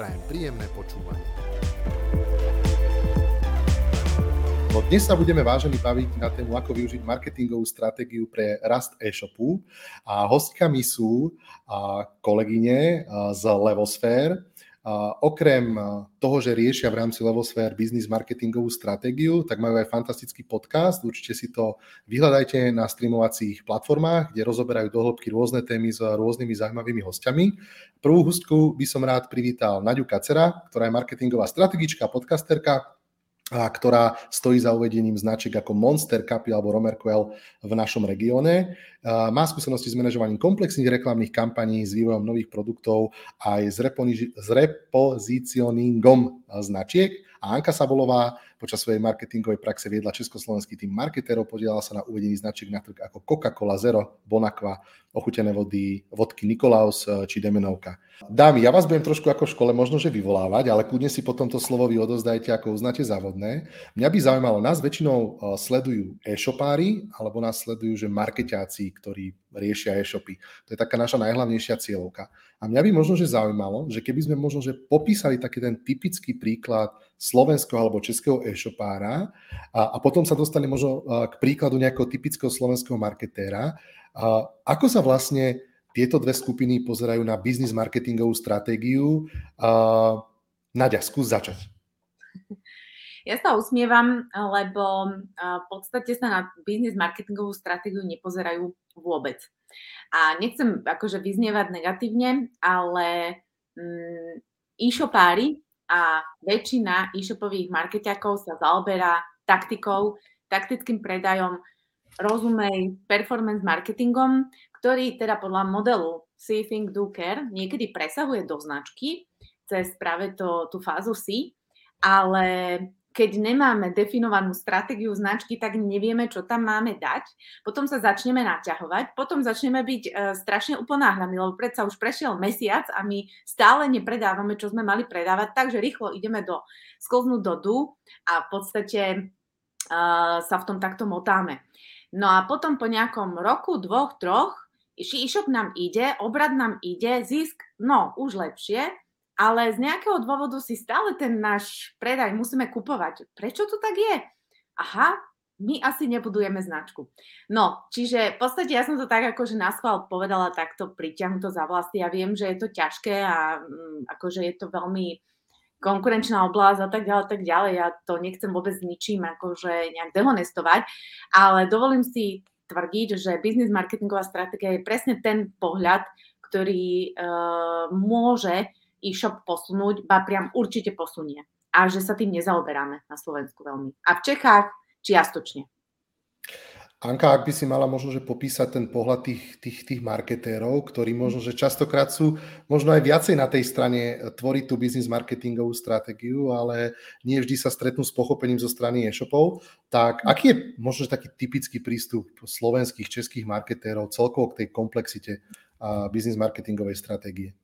Prajem príjemné počúvanie. No dnes sa budeme vážení baviť na tému, ako využiť marketingovú stratégiu pre rast e-shopu. A hostkami sú kolegyne z Levosfér, okrem toho, že riešia v rámci Levosfér business marketingovú stratégiu, tak majú aj fantastický podcast. Určite si to vyhľadajte na streamovacích platformách, kde rozoberajú do hĺbky rôzne témy s rôznymi zaujímavými hostiami. Prvú hostku by som rád privítal Naďu Kacera, ktorá je marketingová strategička, podcasterka, a ktorá stojí za uvedením značiek ako Monster, Capi alebo Romerquell v našom regióne. Má skúsenosti s manažovaním komplexných reklamných kampaní, s vývojom nových produktov aj s, reponiži- s repozicioningom značiek. A Anka Sabolová počas svojej marketingovej praxe viedla československý tým marketérov, podielala sa na uvedení značiek na trh ako Coca-Cola, Zero, Bonakva, ochutené vody, vodky Nikolaus či Demenovka. Dámy, ja vás budem trošku ako v škole možno, že vyvolávať, ale kľudne si potom to slovo vy odozdajte, ako uznáte závodné. Mňa by zaujímalo, nás väčšinou e, sledujú e-shopári, alebo nás sledujú, že marketáci, ktorí riešia e-shopy. To je taká naša najhlavnejšia cieľovka. A mňa by možno, že zaujímalo, že keby sme možno, že popísali taký ten typický príklad slovenského alebo českého e-shopára a, a potom sa dostane možno k príkladu nejakého typického slovenského marketéra, a ako sa vlastne tieto dve skupiny pozerajú na biznis marketingovú stratégiu. Uh, Nadia, skús začať. Ja sa usmievam, lebo v podstate sa na biznis marketingovú stratégiu nepozerajú vôbec. A nechcem akože vyznievať negatívne, ale mm, e-shopári a väčšina e-shopových marketiakov sa zaoberá taktikou, taktickým predajom, rozumej performance marketingom, ktorý teda podľa modelu See, Think, Do, Care niekedy presahuje do značky cez práve to, tú fázu C, ale keď nemáme definovanú stratégiu značky, tak nevieme, čo tam máme dať. Potom sa začneme naťahovať, potom začneme byť e, strašne uponáhľaní, lebo predsa už prešiel mesiac a my stále nepredávame, čo sme mali predávať, takže rýchlo ideme do, sklznúť do a v podstate e, sa v tom takto motáme. No a potom po nejakom roku, dvoch, troch e-shop nám ide, obrad nám ide, zisk, no už lepšie, ale z nejakého dôvodu si stále ten náš predaj musíme kupovať. Prečo to tak je? Aha, my asi nebudujeme značku. No, čiže v podstate ja som to tak akože na schvál povedala takto priťahnuto za vlasy. Ja viem, že je to ťažké a um, akože je to veľmi konkurenčná oblasť a tak ďalej, tak ďalej. Ja to nechcem vôbec ničím akože nejak dehonestovať, ale dovolím si tvrdiť, že biznis marketingová stratégia je presne ten pohľad, ktorý uh, môže e-shop posunúť, ba priam určite posunie. A že sa tým nezaoberáme na Slovensku veľmi. A v Čechách čiastočne. Anka, ak by si mala možno, že popísať ten pohľad tých, tých, tých marketérov, ktorí možno, že častokrát sú možno aj viacej na tej strane tvoriť tú biznis marketingovú stratégiu, ale nie vždy sa stretnú s pochopením zo strany e-shopov, tak aký je možno taký typický prístup slovenských, českých marketérov celkovo k tej komplexite biznis marketingovej stratégie?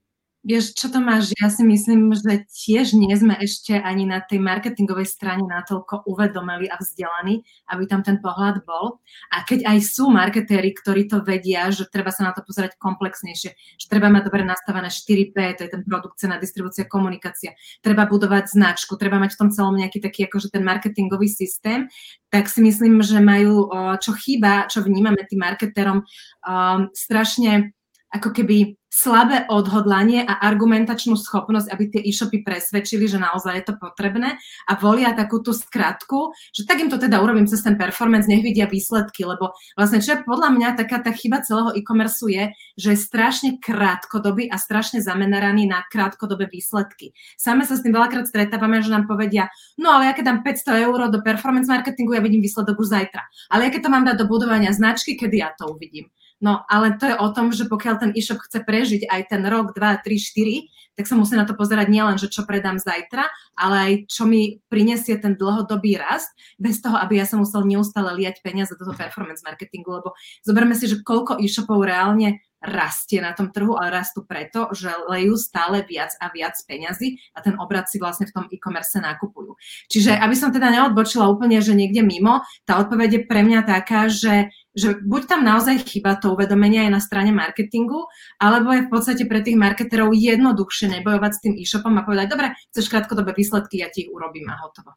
Vieš, čo to máš? Ja si myslím, že tiež nie sme ešte ani na tej marketingovej strane natoľko uvedomili a vzdelaní, aby tam ten pohľad bol. A keď aj sú marketéri, ktorí to vedia, že treba sa na to pozerať komplexnejšie, že treba mať dobre nastavené 4P, to je ten produkt, cena, distribúcia, komunikácia, treba budovať značku, treba mať v tom celom nejaký taký akože ten marketingový systém, tak si myslím, že majú, čo chýba, čo vnímame tým marketérom, um, strašne ako keby slabé odhodlanie a argumentačnú schopnosť, aby tie e-shopy presvedčili, že naozaj je to potrebné a volia takú tú skratku, že tak im to teda urobím cez ten performance, nech vidia výsledky, lebo vlastne čo je podľa mňa taká tá chyba celého e-commerce je, že je strašne krátkodobý a strašne zameraný na krátkodobé výsledky. Same sa s tým veľakrát stretávame, že nám povedia, no ale ja keď dám 500 eur do performance marketingu, ja vidím výsledok už zajtra. Ale ja keď to mám dať do budovania značky, kedy ja to uvidím? No ale to je o tom, že pokiaľ ten e-shop chce prežiť aj ten rok, dva, tri, štyri, tak sa musí na to pozerať nielen, že čo predám zajtra, ale aj čo mi prinesie ten dlhodobý rast, bez toho, aby ja som musel neustále liať peniaze do toho performance marketingu, lebo zoberme si, že koľko e-shopov reálne rastie na tom trhu, ale rastú preto, že lejú stále viac a viac peňazí a ten obrad si vlastne v tom e-commerce nakupujú. Čiže aby som teda neodbočila úplne, že niekde mimo, tá odpoveď je pre mňa taká, že že buď tam naozaj chyba to uvedomenie aj na strane marketingu, alebo je v podstate pre tých marketerov jednoduchšie nebojovať s tým e-shopom a povedať, dobre, chceš krátkodobé výsledky, ja ti ich urobím a hotovo.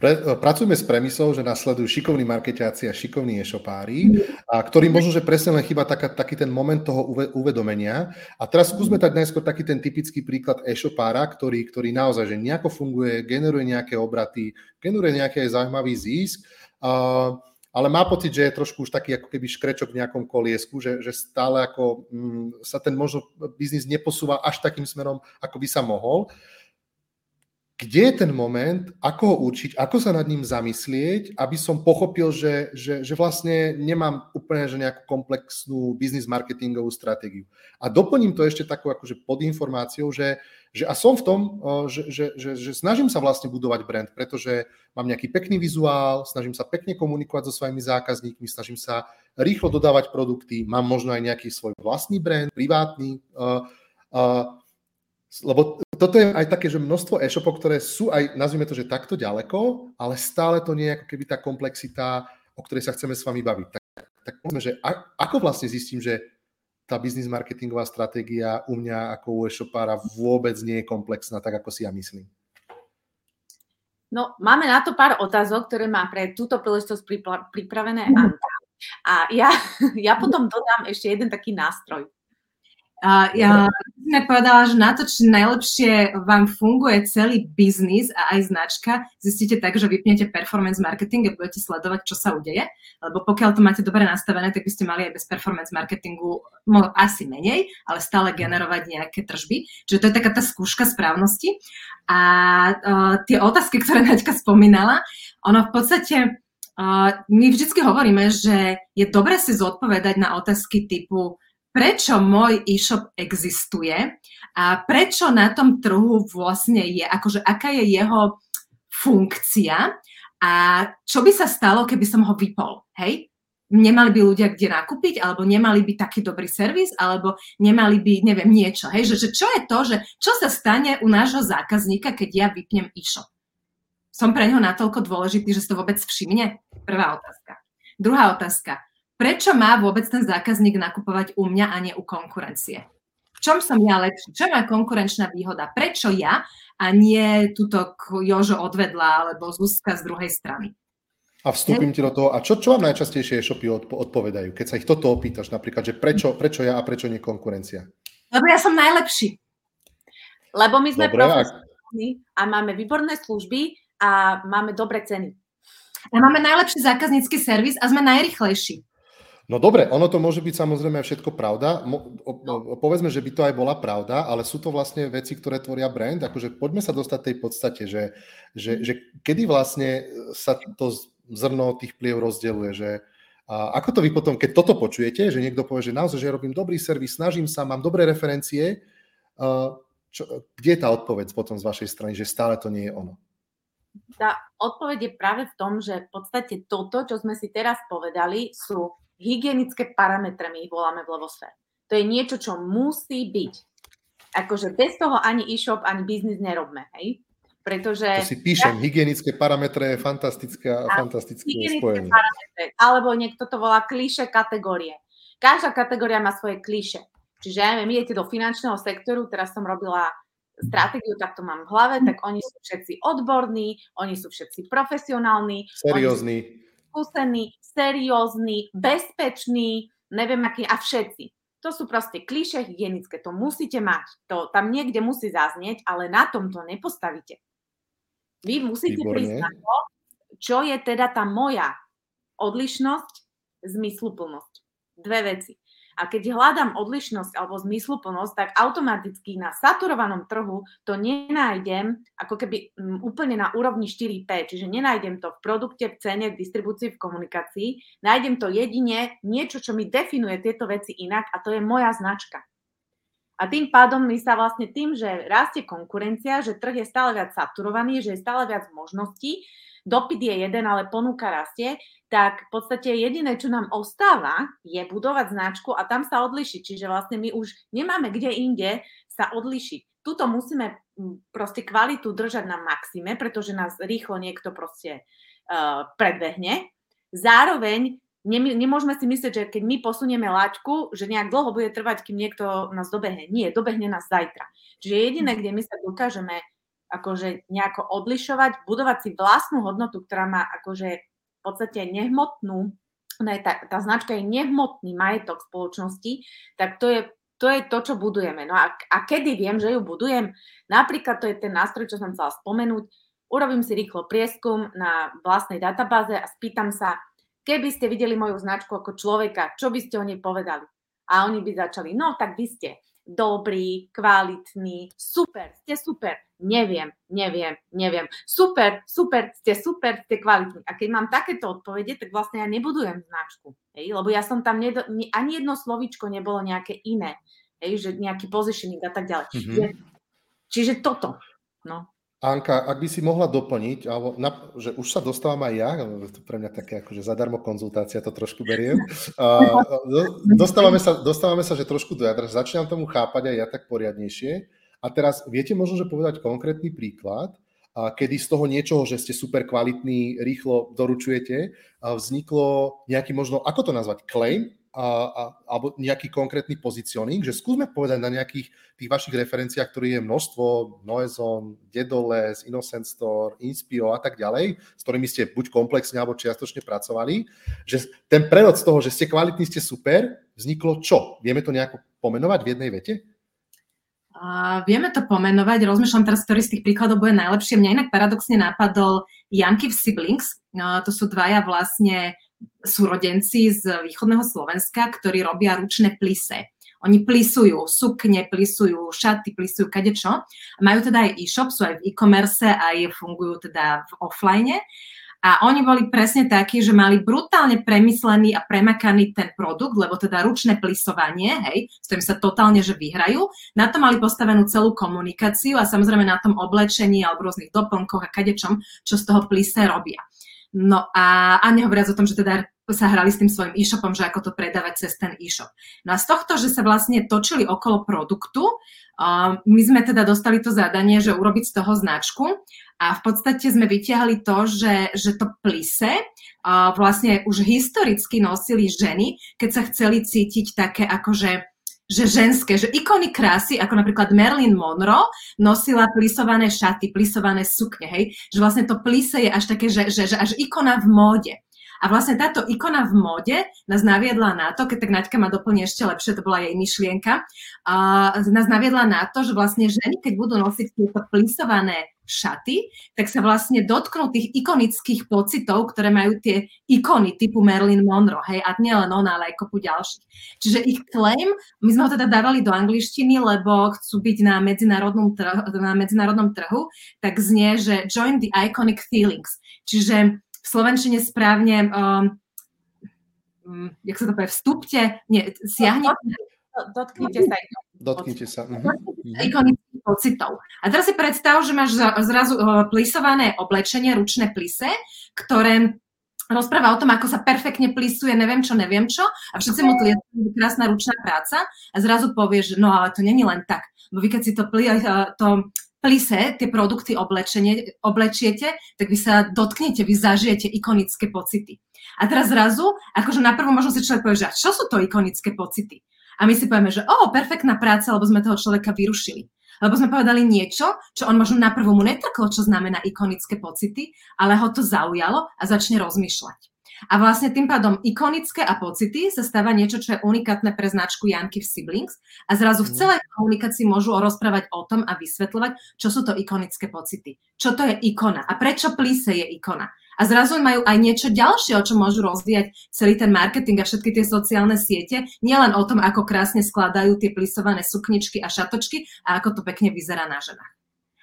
Pre, pracujeme s premisou, že nasledujú šikovní marketiaci a šikovní e-shopári, a ktorý možno, že presne len chyba taká, taký ten moment toho uvedomenia. A teraz skúsme tak najskôr taký ten typický príklad e-shopára, ktorý, ktorý naozaj že nejako funguje, generuje nejaké obraty, generuje nejaký zaujímavý zisk, uh, ale má pocit, že je trošku už taký ako keby škrečok v nejakom koliesku, že, že stále ako mm, sa ten možno biznis neposúva až takým smerom, ako by sa mohol. Uh, kde je ten moment, ako ho určiť, ako sa nad ním zamyslieť, aby som pochopil, že, že, že vlastne nemám úplne že nejakú komplexnú biznis marketingovú stratégiu. A doplním to ešte takou akože podinformáciou, že, že a som v tom, že, že, že, že snažím sa vlastne budovať brand, pretože mám nejaký pekný vizuál, snažím sa pekne komunikovať so svojimi zákazníkmi, snažím sa rýchlo dodávať produkty, mám možno aj nejaký svoj vlastný brand, privátny, uh, uh, lebo toto je aj také, že množstvo e-shopov, ktoré sú aj, nazvime to, že takto ďaleko, ale stále to nie je ako keby tá komplexita, o ktorej sa chceme s vami baviť. Tak, tak povedzme, že ako vlastne zistím, že tá biznis marketingová stratégia u mňa ako u e-shopára vôbec nie je komplexná, tak ako si ja myslím. No, máme na to pár otázok, ktoré má pre túto príležitosť pripravené Anka. A ja, ja potom dodám ešte jeden taký nástroj. Ja som povedala, že na to, či najlepšie vám funguje celý biznis a aj značka, zistíte tak, že vypnete performance marketing a budete sledovať, čo sa udeje. Lebo pokiaľ to máte dobre nastavené, tak by ste mali aj bez performance marketingu asi menej, ale stále generovať nejaké tržby. Čiže to je taká tá skúška správnosti. A uh, tie otázky, ktoré Naďka spomínala, ono v podstate uh, my vždy hovoríme, že je dobre si zodpovedať na otázky typu prečo môj e-shop existuje a prečo na tom trhu vlastne je, akože aká je jeho funkcia a čo by sa stalo, keby som ho vypol, hej? Nemali by ľudia kde nakúpiť, alebo nemali by taký dobrý servis, alebo nemali by, neviem, niečo, hej? Že, že čo je to, že čo sa stane u nášho zákazníka, keď ja vypnem e-shop? Som pre neho natoľko dôležitý, že si to vôbec všimne? Prvá otázka. Druhá otázka prečo má vôbec ten zákazník nakupovať u mňa a nie u konkurencie? V čom som ja lepší? Čo má konkurenčná výhoda? Prečo ja a nie túto Jožo odvedla alebo Zuzka z druhej strany? A vstúpim ti do toho. A čo, čo vám najčastejšie e-shopy odpovedajú? Keď sa ich toto opýtaš, napríklad, že prečo, prečo ja a prečo nie konkurencia? Lebo ja som najlepší. Lebo my sme profesionálni a máme výborné služby a máme dobré ceny. A máme najlepší zákaznícky servis a sme najrychlejší. No dobre, ono to môže byť samozrejme všetko pravda. Mo, o, o, povedzme, že by to aj bola pravda, ale sú to vlastne veci, ktoré tvoria brand. Akože poďme sa dostať tej podstate, že, že, že kedy vlastne sa to zrno tých pliev rozdeluje, že a ako to vy potom, keď toto počujete, že niekto povie, že naozaj, že robím dobrý servis, snažím sa, mám dobré referencie, čo, kde je tá odpoveď potom z vašej strany, že stále to nie je ono? Tá odpoveď je práve v tom, že v podstate toto, čo sme si teraz povedali, sú hygienické parametre, my ich voláme v Levosfére. To je niečo, čo musí byť. Akože bez toho ani e-shop, ani biznis nerobme, hej? Pretože... To si píšem, ja... hygienické parametre je fantastické a fantastické spojenie. Parametre, alebo niekto to volá kliše kategórie. Každá kategória má svoje kliše. Čiže ja neviem, idete do finančného sektoru, teraz som robila stratégiu, tak to mám v hlave, tak oni sú všetci odborní, oni sú všetci profesionálni. Seriózni skúsený, seriózny, bezpečný, neviem aký, a všetci. To sú proste kliše hygienické, to musíte mať, to tam niekde musí zaznieť, ale na tom to nepostavíte. Vy musíte Výborné. prísť na to, čo je teda tá moja odlišnosť, zmysluplnosť. Dve veci. A keď hľadám odlišnosť alebo zmysluplnosť, tak automaticky na saturovanom trhu to nenájdem ako keby úplne na úrovni 4P, čiže nenájdem to v produkte, v cene, v distribúcii, v komunikácii. Nájdem to jedine niečo, čo mi definuje tieto veci inak a to je moja značka. A tým pádom my sa vlastne tým, že rastie konkurencia, že trh je stále viac saturovaný, že je stále viac možností, dopyt je jeden, ale ponuka rastie, tak v podstate jediné, čo nám ostáva, je budovať značku a tam sa odlišiť. Čiže vlastne my už nemáme kde inde sa odlišiť. Tuto musíme proste kvalitu držať na maxime, pretože nás rýchlo niekto proste uh, predbehne. Zároveň nemôžeme si myslieť, že keď my posunieme laťku, že nejak dlho bude trvať, kým niekto nás dobehne. Nie, dobehne nás zajtra. Čiže jediné, kde my sa dokážeme akože nejako odlišovať, budovať si vlastnú hodnotu, ktorá má akože v podstate nehmotnú, ne, tá, tá značka je nehmotný majetok spoločnosti, tak to je, to je to, čo budujeme. No a, a kedy viem, že ju budujem? Napríklad to je ten nástroj, čo som chcela spomenúť, urobím si rýchlo prieskum na vlastnej databáze a spýtam sa, Keby ste videli moju značku ako človeka, čo by ste o nej povedali? A oni by začali, no tak vy ste dobrý, kvalitný, super, ste super. Neviem, neviem, neviem. Super, super, ste super, ste kvalitní. A keď mám takéto odpovede, tak vlastne ja nebudujem značku. Hej? Lebo ja som tam, nedo, ani jedno slovíčko nebolo nejaké iné. Hej? Že nejaký positioning a tak ďalej. Mm-hmm. Čiže toto. No. Anka, ak by si mohla doplniť, alebo na, že už sa dostávam aj ja, to pre mňa také akože zadarmo konzultácia, to trošku beriem. Uh, dostávame, sa, dostávame sa, že trošku do jadra, začínam tomu chápať aj ja tak poriadnejšie. A teraz viete možno, že povedať konkrétny príklad, kedy z toho niečoho, že ste super kvalitní, rýchlo doručujete, vzniklo nejaký možno, ako to nazvať, claim, a, a, alebo nejaký konkrétny pozicioning, že skúsme povedať na nejakých tých vašich referenciách, ktorých je množstvo, Noezon, Dedoles, Innocent Store, Inspio a tak ďalej, s ktorými ste buď komplexne alebo čiastočne pracovali, že ten prerod z toho, že ste kvalitní, ste super, vzniklo čo? Vieme to nejako pomenovať v jednej vete? Vieme to pomenovať, rozmýšľam teraz, ktorý z tých príkladov bude najlepšie. Mňa inak paradoxne napadol Janky v Siblings, uh, to sú dvaja vlastne súrodenci z východného Slovenska, ktorí robia ručné plise. Oni plisujú sukne, plisujú šaty, plisujú kadečo. Majú teda aj e-shop, sú aj v e-commerce, aj fungujú teda v offline. A oni boli presne takí, že mali brutálne premyslený a premakaný ten produkt, lebo teda ručné plisovanie, hej, s ktorým sa totálne že vyhrajú. Na to mali postavenú celú komunikáciu a samozrejme na tom oblečení alebo rôznych doplnkoch a kadečom, čo z toho plise robia. No a, a nehovoriac o tom, že teda sa hrali s tým svojim e-shopom, že ako to predávať cez ten e-shop. No a z tohto, že sa vlastne točili okolo produktu, uh, my sme teda dostali to zadanie, že urobiť z toho značku a v podstate sme vytiahli to, že, že to plise uh, vlastne už historicky nosili ženy, keď sa chceli cítiť také akože že ženské, že ikony krásy, ako napríklad Marilyn Monroe, nosila plisované šaty, plisované sukne, hej? Že vlastne to plise je až také, že, že, že až ikona v móde. A vlastne táto ikona v móde nás naviedla na to, keď tak Naďka ma doplní ešte lepšie, to bola jej myšlienka, uh, nás naviedla na to, že vlastne ženy, keď budú nosiť tieto plisované šaty, tak sa vlastne dotknú tých ikonických pocitov, ktoré majú tie ikony typu Marilyn Monroe, hej, a nie len ona, ale aj kopu ďalších. Čiže ich claim, my sme ho teda dávali do angličtiny, lebo chcú byť na medzinárodnom, trhu, na medzinárodnom trhu, tak znie, že join the iconic feelings. Čiže v Slovenčine správne, um, jak sa to povie, vstupte, nie, siahne. Dotknite sa. Dotknite sa. Mhm. Ikonických pocitov. A teraz si predstav, že máš zrazu uh, plisované oblečenie, ručné plise, ktoré rozpráva o tom, ako sa perfektne plisuje, neviem čo, neviem čo, a všetci mu tlieskajú, krásna ručná práca a zrazu povieš, no ale to není len tak. Bo vy keď si to, pli, uh, to plise tie produkty oblečiete, tak vy sa dotknete, vy zažijete ikonické pocity. A teraz zrazu, akože na prvú možno si človek povie, že čo sú to ikonické pocity? A my si povieme, že o, perfektná práca, lebo sme toho človeka vyrušili. Lebo sme povedali niečo, čo on možno na prvú mu netrklo, čo znamená ikonické pocity, ale ho to zaujalo a začne rozmýšľať. A vlastne tým pádom ikonické a pocity sa stáva niečo, čo je unikátne pre značku Janky v Siblings a zrazu v mhm. celej komunikácii môžu rozprávať o tom a vysvetľovať, čo sú to ikonické pocity. Čo to je ikona a prečo plíse je ikona. A zrazu majú aj niečo ďalšie, o čom môžu rozvíjať celý ten marketing a všetky tie sociálne siete, nielen o tom, ako krásne skladajú tie plisované sukničky a šatočky a ako to pekne vyzerá na ženách.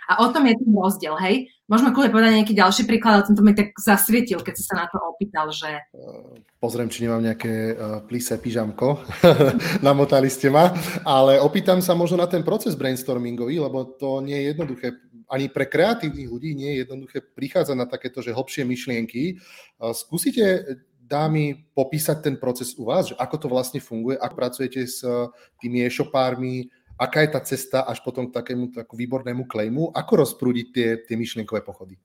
A o tom je ten rozdiel, hej? Môžeme kľudne povedať nejaký ďalší príklad, ale tento mi tak zasvietil, keď si sa na to opýtal, že... Eh, pozriem, či nemám nejaké uh, plise pyžamko, namotali ste ma, ale opýtam sa možno na ten proces brainstormingový, lebo to nie je jednoduché, ani pre kreatívnych ľudí nie je jednoduché prichádzať na takéto, že hlbšie myšlienky. Skúsite dámy popísať ten proces u vás, že ako to vlastne funguje, ak pracujete s tými e-shopármi, aká je tá cesta až potom k takému takú výbornému klejmu? Ako rozprúdiť tie, tie myšlienkové pochody?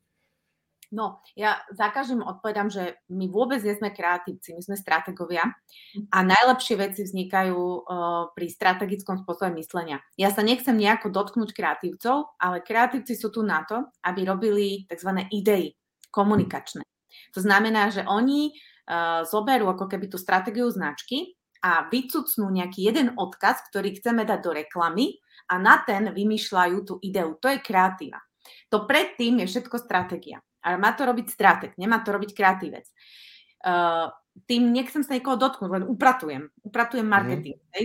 No, ja za každým odpovedám, že my vôbec nie sme kreatívci, my sme strategovia a najlepšie veci vznikajú uh, pri strategickom spôsobe myslenia. Ja sa nechcem nejako dotknúť kreatívcov, ale kreatívci sú tu na to, aby robili tzv. idei komunikačné. To znamená, že oni uh, zoberú ako keby tú stratégiu značky a vycucnú nejaký jeden odkaz, ktorý chceme dať do reklamy a na ten vymýšľajú tú ideu. To je kreatíva. To predtým je všetko stratégia. Ale má to robiť strateg, nemá to robiť kreatívec. Uh, tým nechcem sa niekoho dotknúť, len upratujem. Upratujem mhm. marketing. Mm. Hej?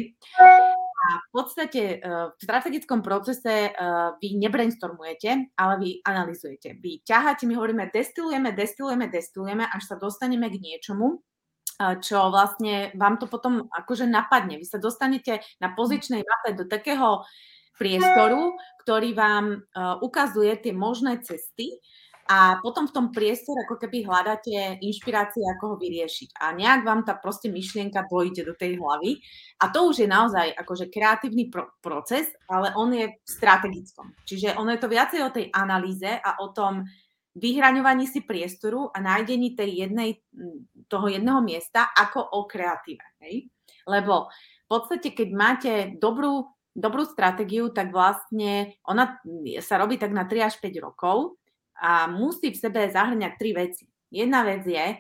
A v podstate uh, v strategickom procese uh, vy nebrainstormujete, ale vy analizujete. Vy ťaháte, my hovoríme, destilujeme, destilujeme, destilujeme, až sa dostaneme k niečomu, čo vlastne vám to potom akože napadne. Vy sa dostanete na pozičnej mape do takého priestoru, ktorý vám uh, ukazuje tie možné cesty a potom v tom priestore ako keby hľadáte inšpirácie, ako ho vyriešiť. A nejak vám tá proste myšlienka dojde do tej hlavy. A to už je naozaj akože kreatívny pro- proces, ale on je v strategickom. Čiže ono je to viacej o tej analýze a o tom, vyhraňovaní si priestoru a nájdení tej jednej, toho jedného miesta ako o kreatíve. Hej? Lebo v podstate, keď máte dobrú, dobrú stratégiu, tak vlastne ona sa robí tak na 3 až 5 rokov a musí v sebe zahrňať tri veci. Jedna vec je,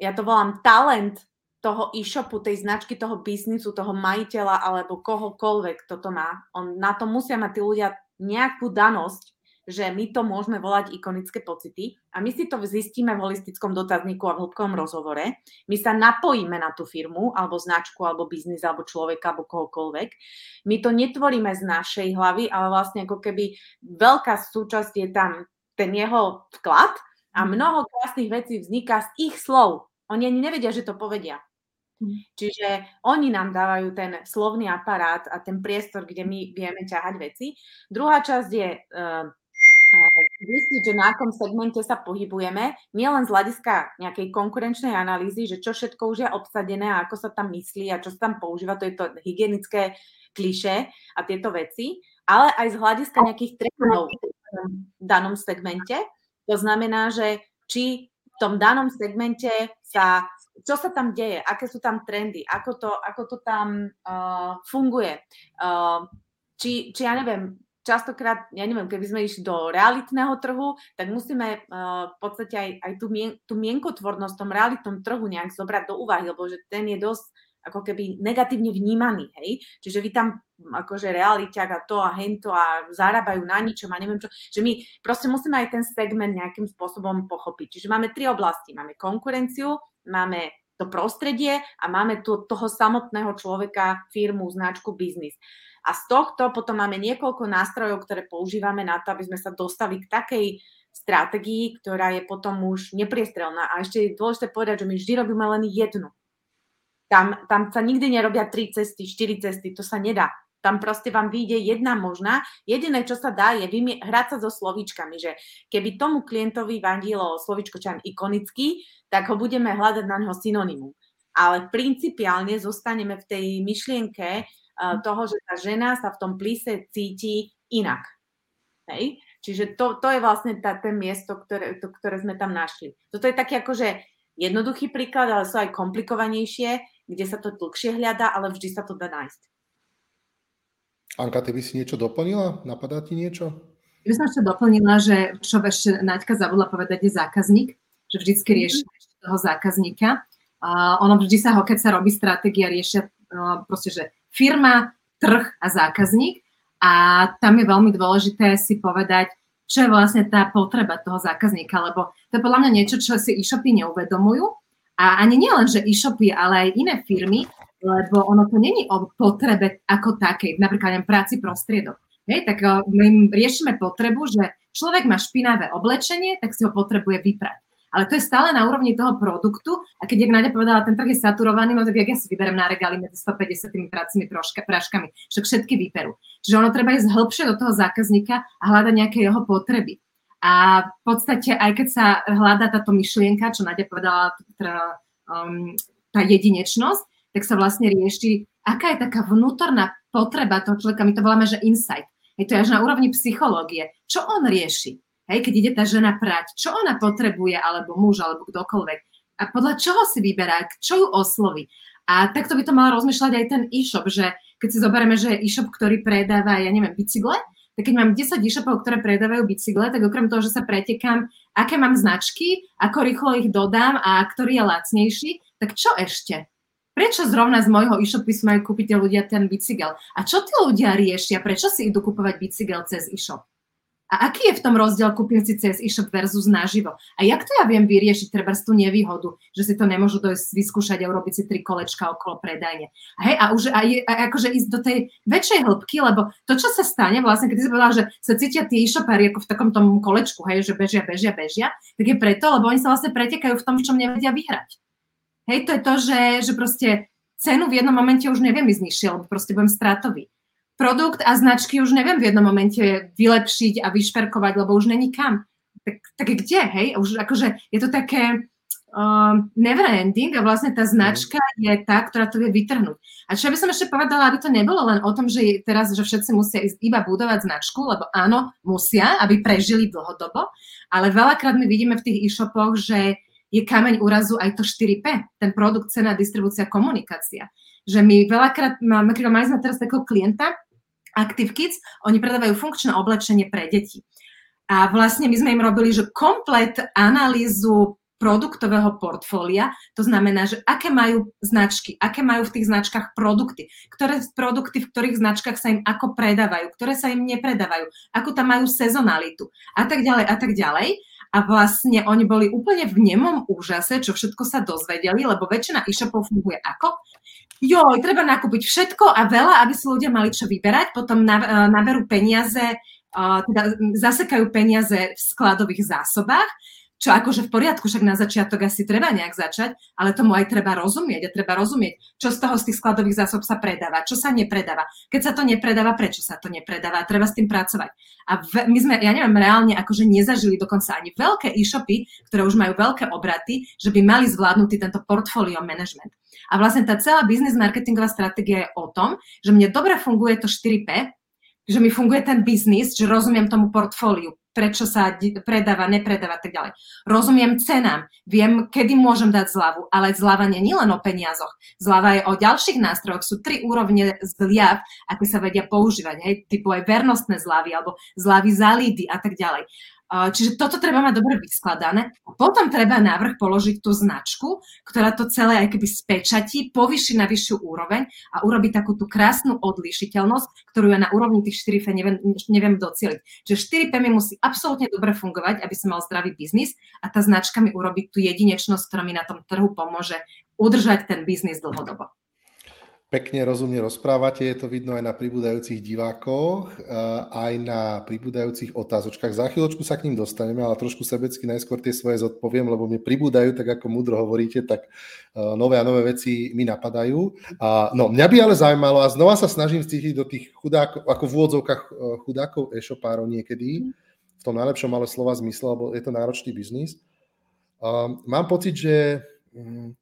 ja to volám talent toho e-shopu, tej značky, toho biznisu, toho majiteľa alebo kohokoľvek toto má. On, na to musia mať tí ľudia nejakú danosť, že my to môžeme volať ikonické pocity a my si to zistíme v holistickom dotazníku a v hĺbkovom rozhovore. My sa napojíme na tú firmu, alebo značku, alebo biznis, alebo človeka, alebo kohokoľvek. My to netvoríme z našej hlavy, ale vlastne ako keby veľká súčasť je tam ten jeho vklad a mhm. mnoho krásnych vecí vzniká z ich slov. Oni ani nevedia, že to povedia. Mhm. Čiže oni nám dávajú ten slovný aparát a ten priestor, kde my vieme ťahať veci. Druhá časť je uh, zistiť, že na akom segmente sa pohybujeme, nielen z hľadiska nejakej konkurenčnej analýzy, že čo všetko už je obsadené a ako sa tam myslí a čo sa tam používa, to je to hygienické kliše a tieto veci, ale aj z hľadiska nejakých trendov v danom segmente. To znamená, že či v tom danom segmente sa, čo sa tam deje, aké sú tam trendy, ako to, ako to tam uh, funguje. Uh, či, či ja neviem, častokrát, ja neviem, keby sme išli do realitného trhu, tak musíme uh, v podstate aj, aj tú, mien, tú mienkotvornosť v tom realitnom trhu nejak zobrať do úvahy, lebo že ten je dosť ako keby negatívne vnímaný, hej. Čiže vy tam akože realiťak a to a hento a zarábajú na ničom a neviem čo, že my proste musíme aj ten segment nejakým spôsobom pochopiť. Čiže máme tri oblasti. Máme konkurenciu, máme to prostredie a máme tu toho samotného človeka, firmu, značku, biznis. A z tohto potom máme niekoľko nástrojov, ktoré používame na to, aby sme sa dostali k takej stratégii, ktorá je potom už nepriestrelná. A ešte je dôležité povedať, že my vždy robíme len jednu. Tam, tam sa nikdy nerobia tri cesty, štyri cesty, to sa nedá. Tam proste vám vyjde jedna možná. Jediné, čo sa dá, je vymie- hrať sa so slovíčkami, že keby tomu klientovi vadilo slovíčko čo ikonický, tak ho budeme hľadať na neho synonymum. Ale principiálne zostaneme v tej myšlienke toho, že tá žena sa v tom plise cíti inak. Hej? Čiže to, to je vlastne tá, ten miesto, ktoré, to, ktoré sme tam našli. Toto je taký akože jednoduchý príklad, ale sú aj komplikovanejšie, kde sa to dlhšie hľadá, ale vždy sa to dá nájsť. Anka, ty by si niečo doplnila? Napadá ti niečo? Ja by som ešte doplnila, že čo ešte Naďka zabudla povedať je zákazník, že vždycky rieši mm-hmm. toho zákazníka. Uh, ono vždy sa ho, keď sa robí stratégia, riešia uh, proste, že firma, trh a zákazník. A tam je veľmi dôležité si povedať, čo je vlastne tá potreba toho zákazníka, lebo to je podľa mňa niečo, čo si e-shopy neuvedomujú a ani nielen, že e-shopy, ale aj iné firmy, lebo ono to není o potrebe ako takej, napríklad aj práci prostriedok. Hej, tak eh, my riešime potrebu, že človek má špinavé oblečenie, tak si ho potrebuje vyprať ale to je stále na úrovni toho produktu a keď, jak Nadia povedala, ten trh je saturovaný, no tak ja si vyberem na regáli medzi 150 pracnými práškami, však všetky vyperú. Čiže ono treba ísť hĺbšie do toho zákazníka a hľadať nejaké jeho potreby. A v podstate, aj keď sa hľadá táto myšlienka, čo Nadia povedala, teda, um, tá jedinečnosť, tak sa vlastne rieši, aká je taká vnútorná potreba toho človeka, my to voláme, že insight. Je to až na úrovni psychológie. Čo on rieši? Hej, keď ide tá žena prať, čo ona potrebuje, alebo muž, alebo kdokoľvek. A podľa čoho si vyberá, čo ju osloví. A takto by to mal rozmýšľať aj ten e-shop, že keď si zoberieme, že je e-shop, ktorý predáva, ja neviem, bicykle, tak keď mám 10 e-shopov, ktoré predávajú bicykle, tak okrem toho, že sa pretekám, aké mám značky, ako rýchlo ich dodám a ktorý je lacnejší, tak čo ešte? Prečo zrovna z môjho e-shopu majú kúpiť ľudia ten bicykel? A čo tí ľudia riešia? Prečo si idú kupovať bicykel cez e-shop? A aký je v tom rozdiel kúpim si cez e-shop versus naživo? A jak to ja viem vyriešiť treba tú nevýhodu, že si to nemôžu dojsť vyskúšať a urobiť si tri kolečka okolo predajne. A, hej, a už aj, a akože ísť do tej väčšej hĺbky, lebo to, čo sa stane, vlastne, keď si povedala, že sa cítia tí e-shopári ako v takom tom kolečku, hej, že bežia, bežia, bežia, tak je preto, lebo oni sa vlastne pretekajú v tom, v čom nevedia vyhrať. Hej, to je to, že, že proste cenu v jednom momente už neviem ísť nižšie, lebo proste budem stratový produkt a značky už neviem v jednom momente vylepšiť a vyšperkovať, lebo už není kam. Tak, tak kde, hej? Už akože je to také uh, never ending a vlastne tá značka je tá, ktorá to vie vytrhnúť. A čo by som ešte povedala, aby to nebolo len o tom, že teraz, že všetci musia ísť iba budovať značku, lebo áno, musia, aby prežili dlhodobo, ale veľakrát my vidíme v tých e-shopoch, že je kameň úrazu aj to 4P, ten produkt, cena, distribúcia, komunikácia. Že my veľakrát, máme, mali sme teraz takého klienta, Active Kids, oni predávajú funkčné oblečenie pre deti. A vlastne my sme im robili, že komplet analýzu produktového portfólia, to znamená, že aké majú značky, aké majú v tých značkách produkty, ktoré produkty v ktorých značkách sa im ako predávajú, ktoré sa im nepredávajú, ako tam majú sezonalitu a tak ďalej a tak ďalej. A vlastne oni boli úplne v nemom úžase, čo všetko sa dozvedeli, lebo väčšina e-shopov funguje ako? Joj, treba nakúpiť všetko a veľa, aby si ľudia mali čo vyberať, potom e, naberú peniaze, e, teda zasekajú peniaze v skladových zásobách, čo akože v poriadku, však na začiatok asi treba nejak začať, ale tomu aj treba rozumieť a treba rozumieť, čo z toho z tých skladových zásob sa predáva, čo sa nepredáva. Keď sa to nepredáva, prečo sa to nepredáva, treba s tým pracovať. A my sme, ja neviem, reálne akože nezažili dokonca ani veľké e-shopy, ktoré už majú veľké obraty, že by mali zvládnutý tento portfólio management. A vlastne tá celá business marketingová stratégia je o tom, že mne dobre funguje to 4P, že mi funguje ten biznis, že rozumiem tomu portfóliu, prečo sa predáva, nepredáva tak ďalej. Rozumiem cenám, viem, kedy môžem dať zľavu, ale zľava nie je len o peniazoch. Zľava je o ďalších nástrojoch. Sú tri úrovne zľav, aké sa vedia používať, hej, typu aj vernostné zľavy alebo zľavy za lídy a tak ďalej. Čiže toto treba mať dobre vyskladané. Potom treba návrh položiť tú značku, ktorá to celé aj keby spečatí, povyši na vyššiu úroveň a urobi takú tú krásnu odlišiteľnosť, ktorú ja na úrovni tých 4P neviem, neviem docieliť. Čiže 4P mi musí absolútne dobre fungovať, aby som mal zdravý biznis a tá značka mi urobí tú jedinečnosť, ktorá mi na tom trhu pomôže udržať ten biznis dlhodobo. Pekne rozumne rozprávate, je to vidno aj na pribúdajúcich divákoch, aj na pribúdajúcich otázočkách. Za chvíľočku sa k ním dostaneme, ale trošku sebecky najskôr tie svoje zodpoviem, lebo mi pribúdajú, tak ako múdro hovoríte, tak nové a nové veci mi napadajú. No, mňa by ale zaujímalo, a znova sa snažím cítiť do tých chudákov, ako v úvodzovkách chudákov e-shopárov niekedy, v tom najlepšom ale slova zmysle, lebo je to náročný biznis. Mám pocit, že mm,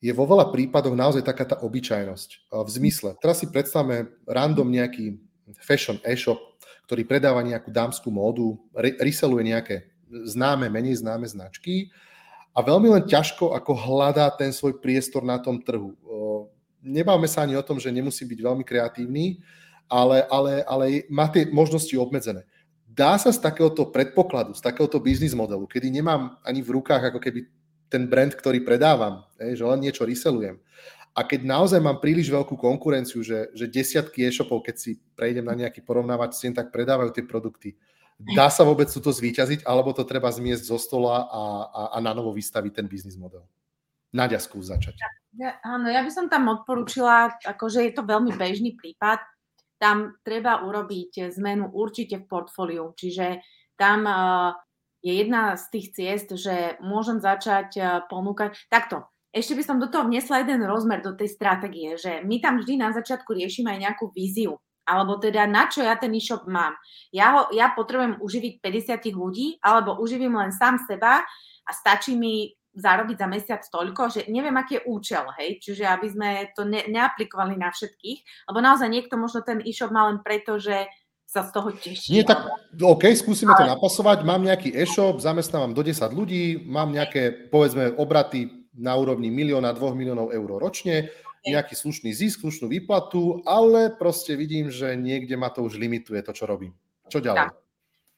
je vo veľa prípadoch naozaj taká tá obyčajnosť. V zmysle, teraz si predstavme random nejaký fashion e-shop, ktorý predáva nejakú dámskú módu, reseluje nejaké známe, menej známe značky a veľmi len ťažko ako hľadá ten svoj priestor na tom trhu. Nebáme sa ani o tom, že nemusí byť veľmi kreatívny, ale, ale, ale má tie možnosti obmedzené. Dá sa z takéhoto predpokladu, z takéhoto biznis modelu, kedy nemám ani v rukách ako keby ten brand, ktorý predávam, že len niečo reselujem. A keď naozaj mám príliš veľkú konkurenciu, že, že desiatky e-shopov, keď si prejdem na nejaký porovnávač cien, tak predávajú tie produkty Dá sa vôbec túto zvíťaziť, alebo to treba zmiesť zo stola a, a, a na novo vystaviť ten biznis model? Nadia, skús začať. Ja, áno, ja by som tam odporúčila, akože je to veľmi bežný prípad, tam treba urobiť zmenu určite v portfóliu, čiže tam je jedna z tých ciest, že môžem začať uh, ponúkať, takto, ešte by som do toho vnesla jeden rozmer do tej stratégie, že my tam vždy na začiatku riešime aj nejakú víziu, alebo teda na čo ja ten e-shop mám. Ja, ho, ja potrebujem uživiť 50 ľudí, alebo uživím len sám seba a stačí mi zarobiť za mesiac toľko, že neviem, aký je účel, hej, čiže aby sme to ne, neaplikovali na všetkých, lebo naozaj niekto možno ten e-shop má len preto, že sa z toho teší. Nie, tak OK, skúsime ale... to napasovať. Mám nejaký e-shop, zamestnávam do 10 ľudí, mám nejaké, povedzme, obraty na úrovni milióna, dvoch miliónov eur ročne, nejaký slušný zisk, slušnú výplatu, ale proste vidím, že niekde ma to už limituje, to, čo robím. Čo ďalej? Tak.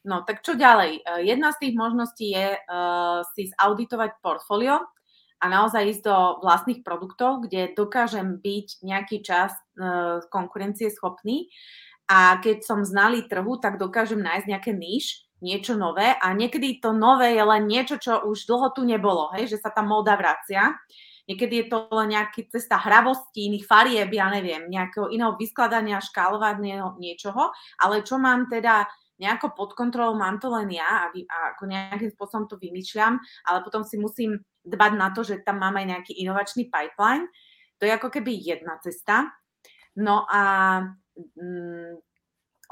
No, tak čo ďalej? E, jedna z tých možností je uh, si zauditovať portfólio a naozaj ísť do vlastných produktov, kde dokážem byť nejaký čas uh, konkurencie schopný a keď som znalý trhu, tak dokážem nájsť nejaké níž, niečo nové a niekedy to nové je len niečo, čo už dlho tu nebolo, hej, že sa tá móda vracia. Niekedy je to len nejaký cesta hravosti, iných farieb, ja neviem, nejakého iného vyskladania, škálovania niečoho, ale čo mám teda nejako pod kontrolou, mám to len ja a, vy, a ako nejakým spôsobom to vymýšľam, ale potom si musím dbať na to, že tam mám aj nejaký inovačný pipeline. To je ako keby jedna cesta. No a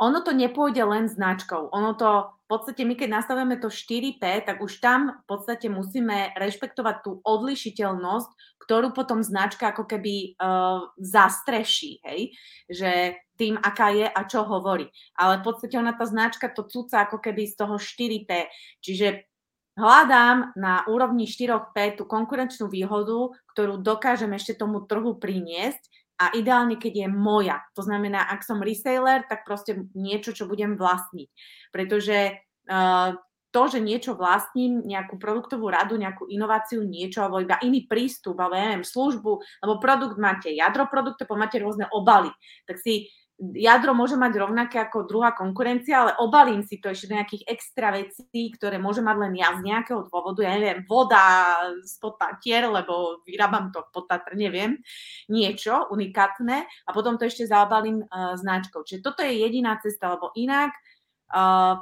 ono to nepôjde len značkou. Ono to podstate my, keď nastavujeme to 4P, tak už tam v podstate musíme rešpektovať tú odlišiteľnosť, ktorú potom značka ako keby uh, zastreší, hej? že tým, aká je a čo hovorí. Ale v podstate ona tá značka to cúca ako keby z toho 4P. Čiže hľadám na úrovni 4P tú konkurenčnú výhodu, ktorú dokážem ešte tomu trhu priniesť a ideálne, keď je moja. To znamená, ak som reseller, tak proste niečo, čo budem vlastniť. Pretože uh, to, že niečo vlastním, nejakú produktovú radu, nejakú inováciu, niečo, alebo iba iný prístup, alebo ja neviem, službu, lebo produkt máte jadro produktu, máte rôzne obaly. Tak si jadro môže mať rovnaké ako druhá konkurencia, ale obalím si to ešte do nejakých extra vecí, ktoré môže mať len ja z nejakého dôvodu, ja neviem, voda spod tatier, lebo vyrábam to pod Tatr, neviem, niečo unikátne a potom to ešte zaobalím uh, značkou. Čiže toto je jediná cesta, lebo inak uh,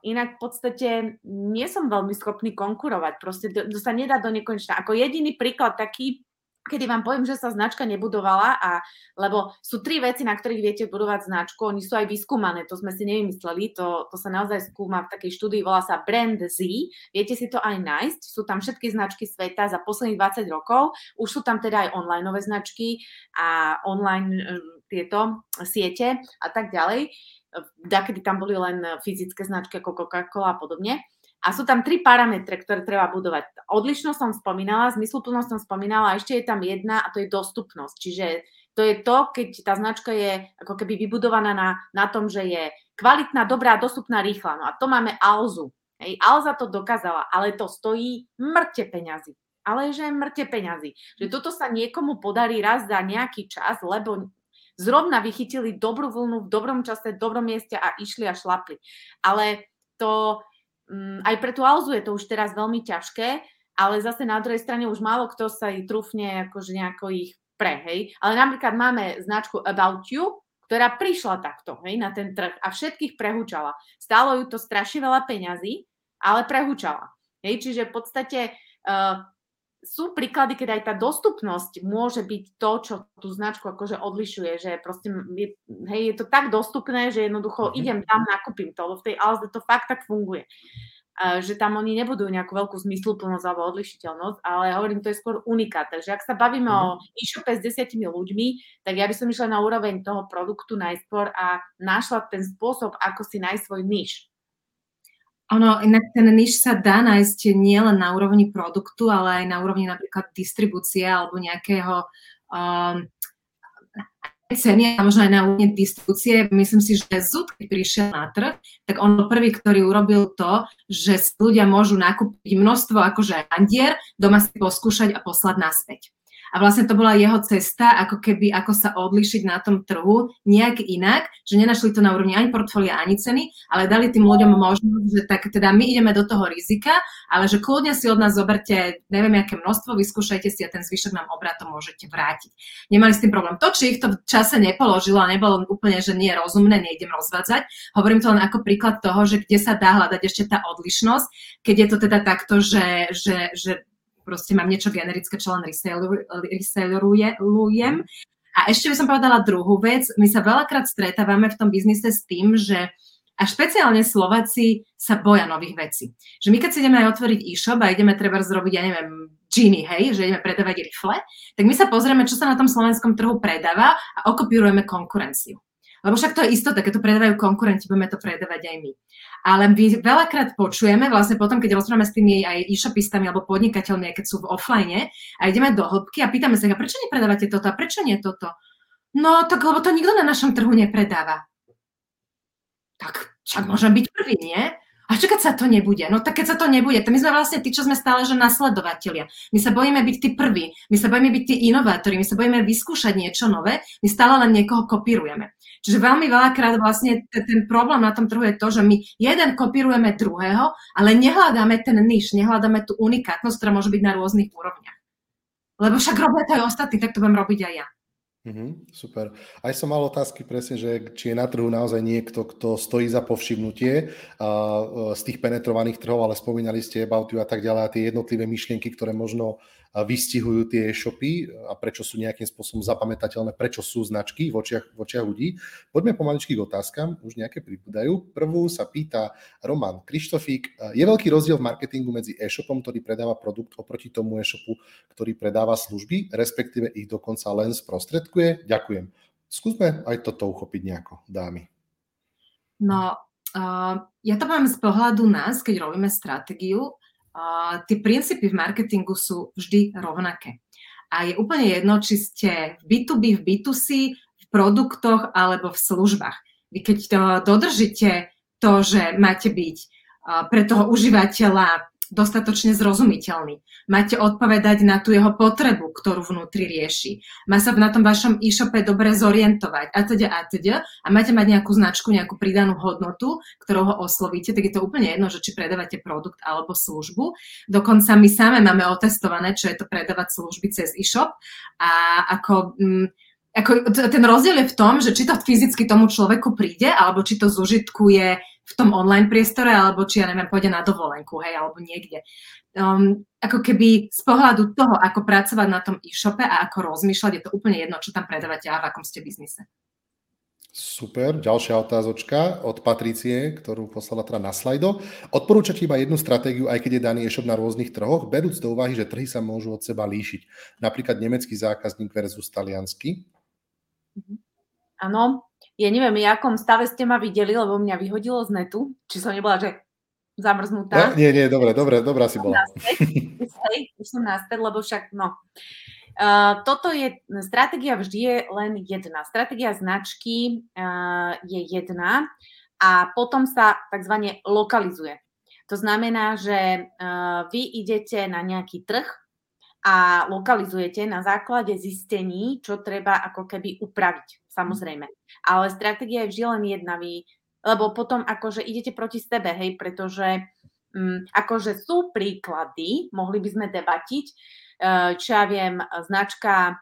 Inak v podstate nie som veľmi schopný konkurovať. Proste to, to sa nedá do nekonečna. Ako jediný príklad taký, kedy vám poviem, že sa značka nebudovala, a, lebo sú tri veci, na ktorých viete budovať značku, oni sú aj vyskúmané, to sme si nevymysleli, to, to sa naozaj skúma v takej štúdii, volá sa Brand Z, viete si to aj nájsť, sú tam všetky značky sveta za posledných 20 rokov, už sú tam teda aj online značky a online e, tieto siete a tak ďalej, kedy tam boli len fyzické značky ako Coca-Cola a podobne. A sú tam tri parametre, ktoré treba budovať. Odlišnosť som spomínala, zmysluplnosť som spomínala a ešte je tam jedna a to je dostupnosť. Čiže to je to, keď tá značka je ako keby vybudovaná na, na tom, že je kvalitná, dobrá, dostupná, rýchla. No a to máme Alzu. Hej, Alza to dokázala, ale to stojí mŕte peňazí. Ale že mŕte peňazí. Že toto sa niekomu podarí raz za nejaký čas, lebo zrovna vychytili dobrú vlnu v dobrom čase, v dobrom mieste a išli a šlapli. Ale to aj pre tú Alzu je to už teraz veľmi ťažké, ale zase na druhej strane už málo kto sa ich trúfne akože nejako ich pre, hej. Ale napríklad máme značku About You, ktorá prišla takto, hej, na ten trh a všetkých prehúčala. Stálo ju to strašne veľa peňazí, ale prehúčala. Hej, čiže v podstate uh, sú príklady, keď aj tá dostupnosť môže byť to, čo tú značku akože odlišuje, že proste je, hej, je to tak dostupné, že jednoducho mm-hmm. idem tam, nakúpim to, lebo v tej Alze to fakt tak funguje. Uh, že tam oni nebudú nejakú veľkú zmysluplnosť alebo odlišiteľnosť, ale hovorím, to je skôr unikát. Takže ak sa bavíme mm-hmm. o e-shope s desiatimi ľuďmi, tak ja by som išla na úroveň toho produktu najskôr a našla ten spôsob, ako si nájsť svoj niž ono, inak ten niž sa dá nájsť nielen na úrovni produktu, ale aj na úrovni napríklad distribúcie alebo nejakého um, ceny a možno aj na úrovni distribúcie. Myslím si, že Zud, keď prišiel na trh, tak on bol prvý, ktorý urobil to, že ľudia môžu nakúpiť množstvo akože handier, doma si poskúšať a poslať naspäť. A vlastne to bola jeho cesta, ako keby, ako sa odlišiť na tom trhu nejak inak, že nenašli to na úrovni ani portfólia, ani ceny, ale dali tým ľuďom možnosť, že tak teda my ideme do toho rizika, ale že kľudne si od nás zoberte, neviem, aké množstvo, vyskúšajte si a ten zvyšok nám obratom môžete vrátiť. Nemali s tým problém. To, či ich to v čase nepoložilo a nebolo úplne, že nie je rozumné, nejdem rozvádzať. Hovorím to len ako príklad toho, že kde sa dá hľadať ešte tá odlišnosť, keď je to teda takto, že, že, že proste mám niečo generické, čo len resellerujem. A ešte by som povedala druhú vec. My sa veľakrát stretávame v tom biznise s tým, že a špeciálne Slováci sa boja nových vecí. Že my keď si ideme aj otvoriť e-shop a ideme treba zrobiť, ja neviem, džiny, hej, že ideme predávať rifle, tak my sa pozrieme, čo sa na tom slovenskom trhu predáva a okopírujeme konkurenciu. Lebo však to je istota, keď to predávajú konkurenti, budeme to predávať aj my. Ale my veľakrát počujeme, vlastne potom, keď rozprávame s tými aj e-shopistami alebo podnikateľmi, keď sú v offline a ideme do hĺbky a pýtame sa, a prečo nepredávate toto a prečo nie toto? No tak, lebo to nikto na našom trhu nepredáva. Tak však môžem byť prvý, nie? A čo keď sa to nebude? No tak keď sa to nebude, to my sme vlastne tí, čo sme stále že nasledovatelia. My sa bojíme byť tí prví, my sa bojíme byť tí inovátori, my sa bojíme vyskúšať niečo nové, my stále len niekoho kopírujeme. Čiže veľmi veľakrát vlastne ten problém na tom trhu je to, že my jeden kopírujeme druhého, ale nehľadáme ten niž, nehľadáme tú unikátnosť, ktorá môže byť na rôznych úrovniach. Lebo však robia to aj ostatní, tak to budem robiť aj ja. Mm-hmm, super. Aj som mal otázky presne, že či je na trhu naozaj niekto, kto stojí za povšimnutie uh, z tých penetrovaných trhov, ale spomínali ste About You a tak ďalej a tie jednotlivé myšlienky, ktoré možno vystihujú tie e-shopy a prečo sú nejakým spôsobom zapamätateľné, prečo sú značky v očiach, v očiach ľudí. Poďme pomaličky k otázkam, už nejaké pribúdajú. Prvú sa pýta Roman Krištofík. Je veľký rozdiel v marketingu medzi e-shopom, ktorý predáva produkt oproti tomu e-shopu, ktorý predáva služby, respektíve ich dokonca len sprostredkuje? Ďakujem. Skúsme aj toto uchopiť nejako, dámy. No, uh, ja to mám z pohľadu nás, keď robíme stratégiu, tie princípy v marketingu sú vždy rovnaké. A je úplne jedno, či ste v B2B, v B2C, v produktoch alebo v službách. Vy keď to dodržíte to, že máte byť pre toho užívateľa dostatočne zrozumiteľný. Máte odpovedať na tú jeho potrebu, ktorú vnútri rieši. Má sa na tom vašom e-shope dobre zorientovať a teda a teda a máte mať nejakú značku, nejakú pridanú hodnotu, ktorou ho oslovíte, tak je to úplne jedno, že či predávate produkt alebo službu. Dokonca my same máme otestované, čo je to predávať služby cez e-shop a ako... Mm, ako, ten rozdiel je v tom, že či to fyzicky tomu človeku príde, alebo či to zužitkuje v tom online priestore, alebo či, ja neviem, pôjde na dovolenku, hej, alebo niekde. Um, ako keby z pohľadu toho, ako pracovať na tom e-shope a ako rozmýšľať, je to úplne jedno, čo tam predávate a v akom ste biznise. Super, ďalšia otázočka od Patricie, ktorú poslala teda na slajdo. Odporúčate iba jednu stratégiu, aj keď je daný e-shop na rôznych trhoch, berúc do úvahy, že trhy sa môžu od seba líšiť. Napríklad nemecký zákazník versus taliansky. Mhm. Áno, ja neviem, v akom stave ste ma videli, lebo mňa vyhodilo z netu, či som nebola, že zamrznutá. No, nie, nie, dobre, dobre, dobrá si bola. Hej, už som naspäť, lebo však, no. Uh, toto je, stratégia vždy je len jedna. Stratégia značky uh, je jedna a potom sa tzv. lokalizuje. To znamená, že uh, vy idete na nejaký trh a lokalizujete na základe zistení, čo treba ako keby upraviť, samozrejme. Ale stratégia je vždy len jedna, vy, lebo potom akože idete proti sebe, hej, pretože um, akože sú príklady, mohli by sme debatiť, uh, čo ja viem, značka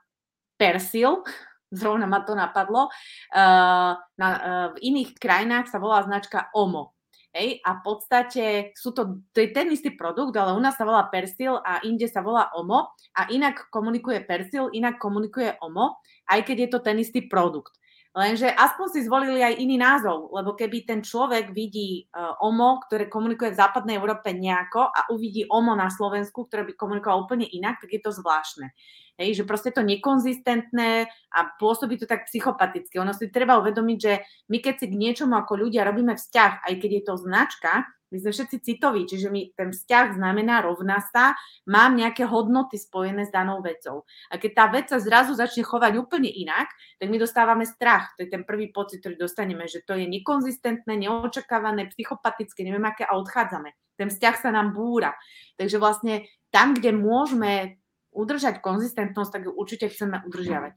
Persil, zrovna ma to napadlo, uh, na, uh, v iných krajinách sa volá značka Omo. Hej, a v podstate sú to, to je ten istý produkt, ale u nás sa volá Persil a inde sa volá Omo a inak komunikuje Persil, inak komunikuje Omo, aj keď je to ten istý produkt. Lenže aspoň si zvolili aj iný názov, lebo keby ten človek vidí uh, OMO, ktoré komunikuje v západnej Európe nejako a uvidí OMO na Slovensku, ktoré by komunikovalo úplne inak, tak je to zvláštne. Hej, že proste to nekonzistentné a pôsobí to tak psychopaticky. Ono si treba uvedomiť, že my keď si k niečomu ako ľudia robíme vzťah, aj keď je to značka, my sme všetci citoví, čiže mi ten vzťah znamená rovná sa, mám nejaké hodnoty spojené s danou vecou. A keď tá vec sa zrazu začne chovať úplne inak, tak my dostávame strach. To je ten prvý pocit, ktorý dostaneme, že to je nekonzistentné, neočakávané, psychopatické, neviem aké a odchádzame. Ten vzťah sa nám búra. Takže vlastne tam, kde môžeme udržať konzistentnosť, tak ju určite chceme udržiavať.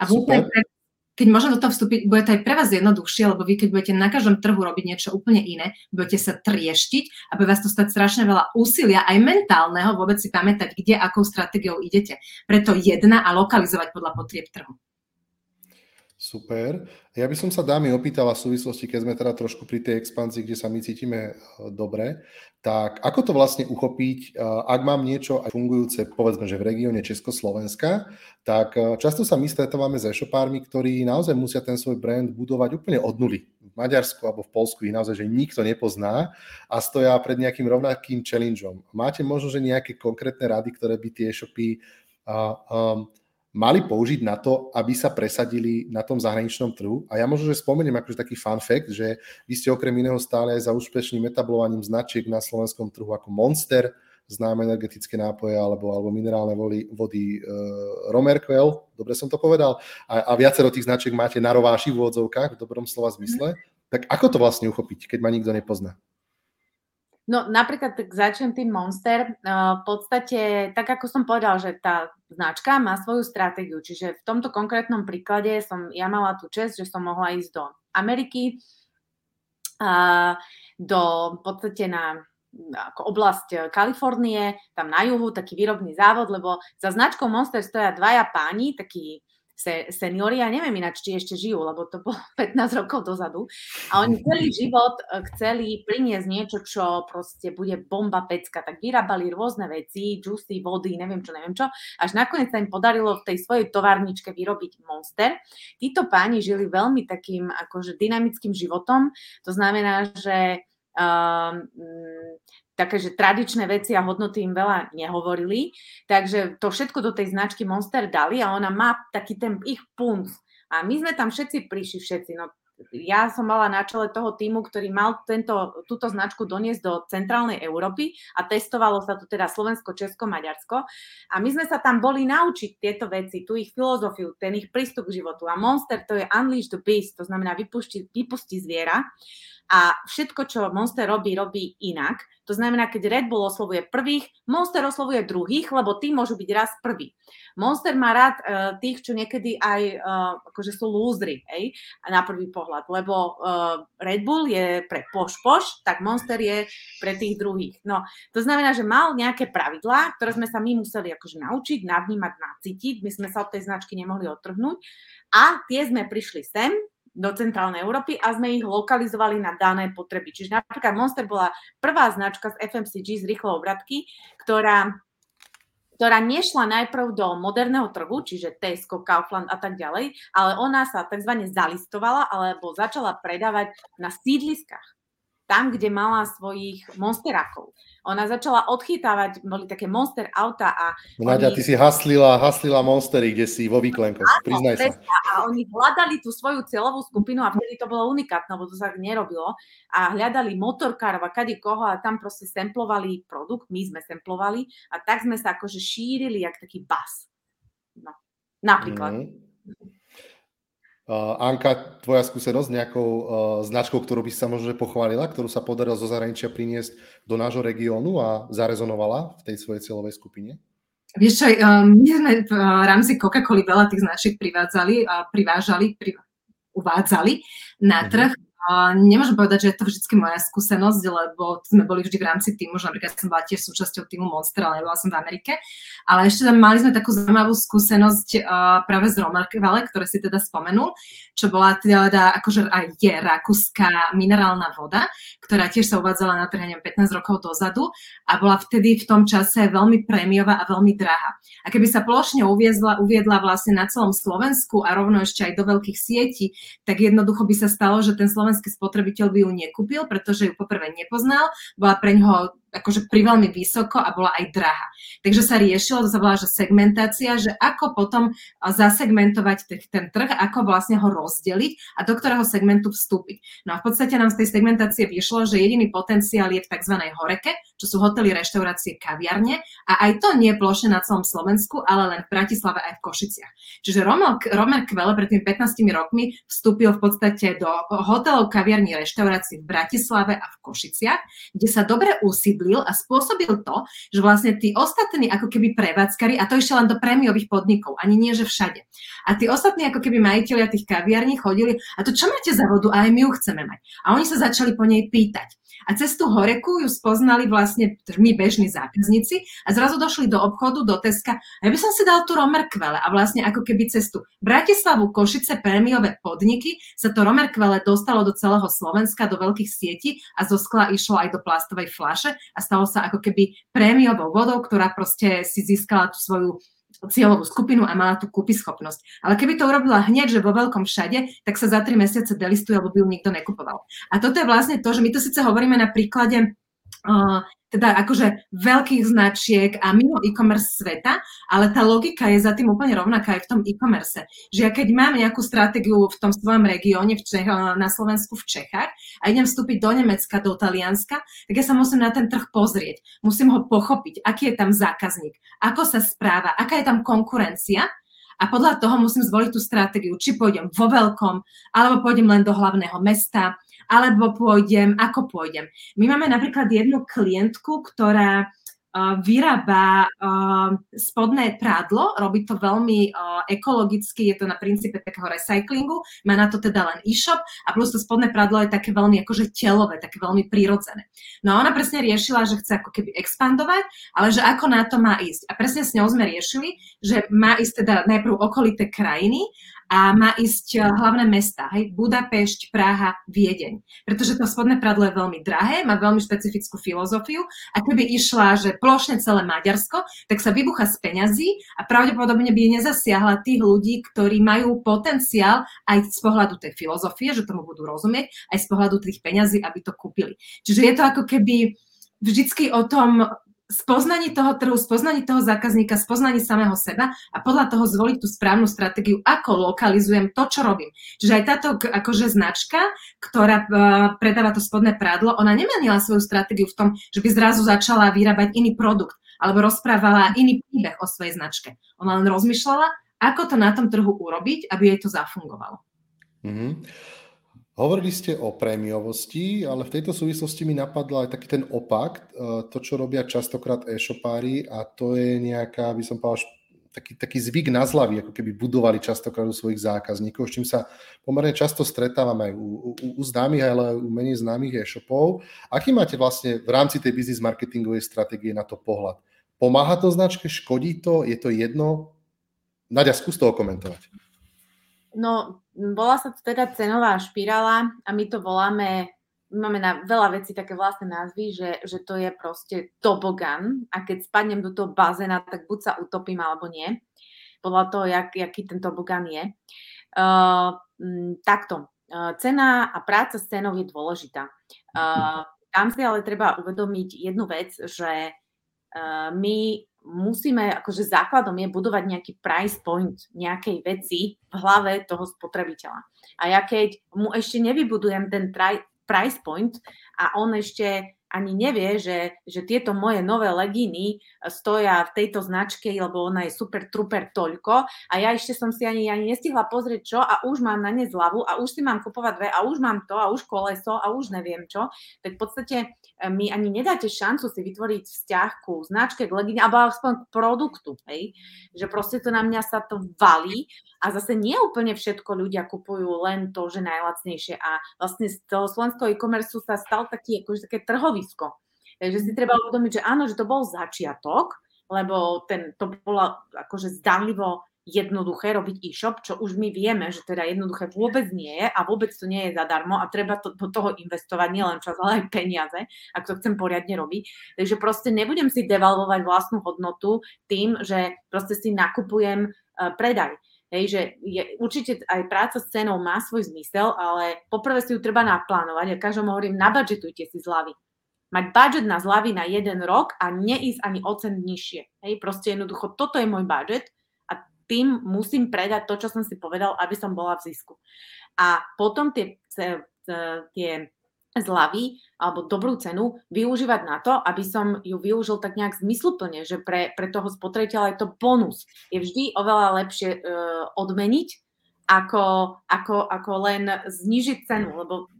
A Super keď môžem do toho vstúpiť, bude to aj pre vás jednoduchšie, lebo vy keď budete na každom trhu robiť niečo úplne iné, budete sa trieštiť a bude vás to stať strašne veľa úsilia, aj mentálneho, vôbec si pamätať, kde, akou stratégiou idete. Preto jedna a lokalizovať podľa potrieb trhu. Super. Ja by som sa dámy opýtala v súvislosti, keď sme teda trošku pri tej expanzii, kde sa my cítime e, dobre, tak ako to vlastne uchopiť, e, ak mám niečo aj fungujúce, povedzme, že v regióne Československa, tak e, často sa my stretávame s e-shopármi, ktorí naozaj musia ten svoj brand budovať úplne od nuly. V Maďarsku alebo v Polsku ich naozaj, že nikto nepozná a stoja pred nejakým rovnakým challengeom. Máte možno, že nejaké konkrétne rady, ktoré by tie e-shopy um, mali použiť na to, aby sa presadili na tom zahraničnom trhu. A ja možno, že spomeniem akože taký fun fact, že vy ste okrem iného stále aj za úspešným etablovaním značiek na slovenskom trhu ako Monster, známe energetické nápoje alebo, alebo minerálne vody, vody e, Romerquell, dobre som to povedal, a, a viacero tých značiek máte na rováši v úvodzovkách, v dobrom slova zmysle. Tak ako to vlastne uchopiť, keď ma nikto nepozná? No napríklad tak začnem tým Monster. V podstate, tak ako som povedal, že tá značka má svoju stratégiu, čiže v tomto konkrétnom príklade som ja mala tú čest, že som mohla ísť do Ameriky, do v podstate na ako oblasť Kalifornie, tam na juhu, taký výrobný závod, lebo za značkou Monster stoja dvaja páni, takí se, seniori, ja neviem ináč, či ešte žijú, lebo to bolo 15 rokov dozadu. A oni celý život e, chceli priniesť niečo, čo proste bude bomba pecka. Tak vyrábali rôzne veci, džusy, vody, neviem čo, neviem čo. Až nakoniec sa im podarilo v tej svojej továrničke vyrobiť Monster. Títo páni žili veľmi takým akože dynamickým životom. To znamená, že um, také, že tradičné veci a hodnoty im veľa nehovorili, takže to všetko do tej značky Monster dali a ona má taký ten ich punc. A my sme tam všetci prišli, všetci, no ja som mala na čele toho týmu, ktorý mal tento, túto značku doniesť do centrálnej Európy a testovalo sa tu teda Slovensko, Česko, Maďarsko. A my sme sa tam boli naučiť tieto veci, tú ich filozofiu, ten ich prístup k životu. A Monster to je Unleash Beast, to znamená vypusti, vypusti zviera. A všetko, čo Monster robí, robí inak. To znamená, keď Red Bull oslovuje prvých, Monster oslovuje druhých, lebo tí môžu byť raz prvý. Monster má rád uh, tých, čo niekedy aj uh, akože sú lúzry, hej, na prvý pohľad, lebo uh, Red Bull je pre poš-poš, tak Monster je pre tých druhých. No, to znamená, že mal nejaké pravidlá, ktoré sme sa my museli akože naučiť, navnímať, nacítiť, my sme sa od tej značky nemohli odtrhnúť a tie sme prišli sem, do centrálnej Európy a sme ich lokalizovali na dané potreby. Čiže napríklad Monster bola prvá značka z FMCG z rýchlou obratky, ktorá ktorá nešla najprv do moderného trhu, čiže Tesco, Kaufland a tak ďalej, ale ona sa tzv. zalistovala alebo začala predávať na sídliskách tam, kde mala svojich monsterákov. Ona začala odchytávať, boli také monster auta a... Nadia, oni... ty si haslila, haslila monstery, kde si vo výklenkoch, priznaj sa. A oni hľadali tú svoju celovú skupinu a vtedy to bolo unikátne, lebo to sa nerobilo. A hľadali motorkárov a kade koho a tam proste semplovali produkt, my sme semplovali a tak sme sa akože šírili jak taký bas. No, napríklad. Mm. Uh, Anka, tvoja skúsenosť s nejakou uh, značkou, ktorú by sa možno pochválila, ktorú sa podarilo zo zahraničia priniesť do nášho regiónu a zarezonovala v tej svojej cieľovej skupine? Vieš čo, um, my sme v rámci Coca-Coly veľa tých značiek privádzali, privážali, pri, uvádzali na mhm. A nemôžem povedať, že je to vždy moja skúsenosť, lebo sme boli vždy v rámci týmu, že napríklad som bola tiež súčasťou týmu Monster, ale nebola som v Amerike. Ale ešte tam mali sme takú zaujímavú skúsenosť uh, práve z Romarkvale, ktoré si teda spomenul, čo bola teda akože aj je rakúska minerálna voda, ktorá tiež sa uvádzala na trh 15 rokov dozadu a bola vtedy v tom čase veľmi prémiová a veľmi drahá. A keby sa plošne uviezla, uviedla vlastne na celom Slovensku a rovno ešte aj do veľkých sietí, tak jednoducho by sa stalo, že ten Slovenský slovenský spotrebiteľ by ju nekúpil, pretože ju poprvé nepoznal, bola pre ňoho akože pri veľmi vysoko a bola aj drahá. Takže sa riešilo, to sa volá, že segmentácia, že ako potom zasegmentovať ten trh, ako vlastne ho rozdeliť a do ktorého segmentu vstúpiť. No a v podstate nám z tej segmentácie vyšlo, že jediný potenciál je v tzv. horeke, čo sú hotely, reštaurácie, kaviarne a aj to nie plošne na celom Slovensku, ale len v Bratislave aj v Košiciach. Čiže Romer, Romer Kvele pred tými 15 rokmi vstúpil v podstate do hotelov, kaviarní, reštaurácií v Bratislave a v Košiciach, kde sa dobre usídlil vyblil a spôsobil to, že vlastne tí ostatní ako keby prevádzkari, a to ešte len do prémiových podnikov, ani nie, že všade. A tí ostatní ako keby majiteľia tých kaviarní chodili, a to čo máte za vodu? Aj my ju chceme mať. A oni sa začali po nej pýtať. A cez tú horeku ju spoznali vlastne my bežní zákazníci a zrazu došli do obchodu, do Teska a ja by som si dal tú romerkvele a vlastne ako keby cestu Bratislavu, Košice, prémiové podniky sa to romerkvele dostalo do celého Slovenska, do veľkých sietí a zo skla išlo aj do plastovej flaše a stalo sa ako keby prémiovou vodou, ktorá proste si získala tú svoju cieľovú skupinu a mala tú schopnosť. Ale keby to urobila hneď, že vo veľkom všade, tak sa za tri mesiace delistuje, alebo by ju nikto nekupoval. A toto je vlastne to, že my to síce hovoríme na príklade teda akože veľkých značiek a mimo e-commerce sveta, ale tá logika je za tým úplne rovnaká aj v tom e-commerce. Že ja keď mám nejakú stratégiu v tom svojom regióne v Čech, na Slovensku v Čechách a idem vstúpiť do Nemecka, do Talianska, tak ja sa musím na ten trh pozrieť. Musím ho pochopiť, aký je tam zákazník, ako sa správa, aká je tam konkurencia a podľa toho musím zvoliť tú stratégiu, či pôjdem vo veľkom, alebo pôjdem len do hlavného mesta, alebo pôjdem, ako pôjdem. My máme napríklad jednu klientku, ktorá vyrába spodné prádlo, robí to veľmi ekologicky, je to na princípe takého recyklingu, má na to teda len e-shop a plus to spodné prádlo je také veľmi akože telové, také veľmi prirodzené. No a ona presne riešila, že chce ako keby expandovať, ale že ako na to má ísť. A presne s ňou sme riešili, že má ísť teda najprv okolité krajiny a má ísť eh, hlavné mesta, hej, Budapešť, Praha, Viedeň. Pretože to spodné pradlo je veľmi drahé, má veľmi špecifickú filozofiu a keby išla, že plošne celé Maďarsko, tak sa vybucha z peňazí a pravdepodobne by nezasiahla tých ľudí, ktorí majú potenciál aj z pohľadu tej filozofie, že tomu budú rozumieť, aj z pohľadu tých peňazí, aby to kúpili. Čiže je to ako keby vždycky o tom spoznaní toho trhu, spoznaní toho zákazníka, spoznaní samého seba a podľa toho zvoliť tú správnu stratégiu, ako lokalizujem to, čo robím. Čiže aj táto akože značka, ktorá uh, predáva to spodné prádlo, ona nemenila svoju stratégiu v tom, že by zrazu začala vyrábať iný produkt alebo rozprávala iný príbeh o svojej značke. Ona len rozmýšľala, ako to na tom trhu urobiť, aby jej to zafungovalo. Mm-hmm. Hovorili ste o prémiovosti, ale v tejto súvislosti mi napadla aj taký ten opak, e, to, čo robia častokrát e-shopári a to je nejaká, by som povedal, taký, taký zvyk na zlavy, ako keby budovali častokrát u svojich zákazníkov, s čím sa pomerne často stretávam aj u, u, u známych, ale u menej známych e-shopov. Aký máte vlastne v rámci tej business marketingovej stratégie na to pohľad? Pomáha to značke, škodí to, je to jedno? Nadia, skús to okomentovať. No, volá sa to teda cenová špirála a my to voláme, my máme na veľa vecí také vlastné názvy, že, že to je proste tobogan a keď spadnem do toho bazéna, tak buď sa utopím alebo nie, podľa toho, jak, jaký ten tobogan je. Uh, takto, uh, cena a práca s cenou je dôležitá. Uh, tam si ale treba uvedomiť jednu vec, že uh, my musíme, akože základom je budovať nejaký price point nejakej veci v hlave toho spotrebiteľa. A ja keď mu ešte nevybudujem ten price point a on ešte ani nevie, že, že tieto moje nové legíny stoja v tejto značke, lebo ona je super truper toľko a ja ešte som si ani, ani nestihla pozrieť čo a už mám na ne zľavu a už si mám kupovať dve a už mám to a už koleso a už neviem čo, tak v podstate e, mi ani nedáte šancu si vytvoriť vzťah ku značke, k legíne alebo aspoň k produktu, hej? že proste to na mňa sa to valí a zase nie úplne všetko ľudia kupujú len to, že najlacnejšie a vlastne z toho slovenského e-commerce sa stal taký, akože také trhovisko. Takže si treba uvedomiť, že áno, že to bol začiatok, lebo ten, to bolo akože zdanlivo jednoduché robiť e-shop, čo už my vieme, že teda jednoduché vôbec nie je a vôbec to nie je zadarmo a treba to, do toho investovať nielen čas, ale aj peniaze, ak to chcem poriadne robiť. Takže proste nebudem si devalvovať vlastnú hodnotu tým, že proste si nakupujem uh, predaj. Hej, že je, určite aj práca s cenou má svoj zmysel, ale poprvé si ju treba naplánovať a každom hovorím, nabudžetujte si zľavy. Mať budget na zľavy na jeden rok a neísť ani o cent nižšie. Hej, proste jednoducho, toto je môj budget a tým musím predať to, čo som si povedal, aby som bola v zisku. A potom tie, tie zľavy alebo dobrú cenu využívať na to, aby som ju využil tak nejak zmysluplne, že pre, pre toho spotrebiteľa je to bonus. Je vždy oveľa lepšie e, odmeniť, ako, ako, ako len znižiť cenu, lebo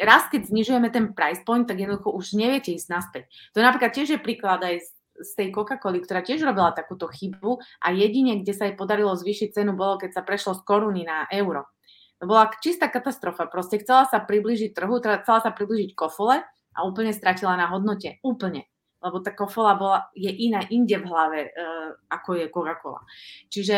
raz, keď znižujeme ten price point, tak jednoducho už neviete ísť naspäť. To napríklad tiež je príklad aj z, tej Coca-Coly, ktorá tiež robila takúto chybu a jedine, kde sa jej podarilo zvýšiť cenu, bolo, keď sa prešlo z koruny na euro. To bola čistá katastrofa. Proste chcela sa priblížiť trhu, teda chcela sa priblížiť kofole a úplne stratila na hodnote. Úplne. Lebo tá kofola bola, je iná inde v hlave, uh, ako je Coca-Cola. Čiže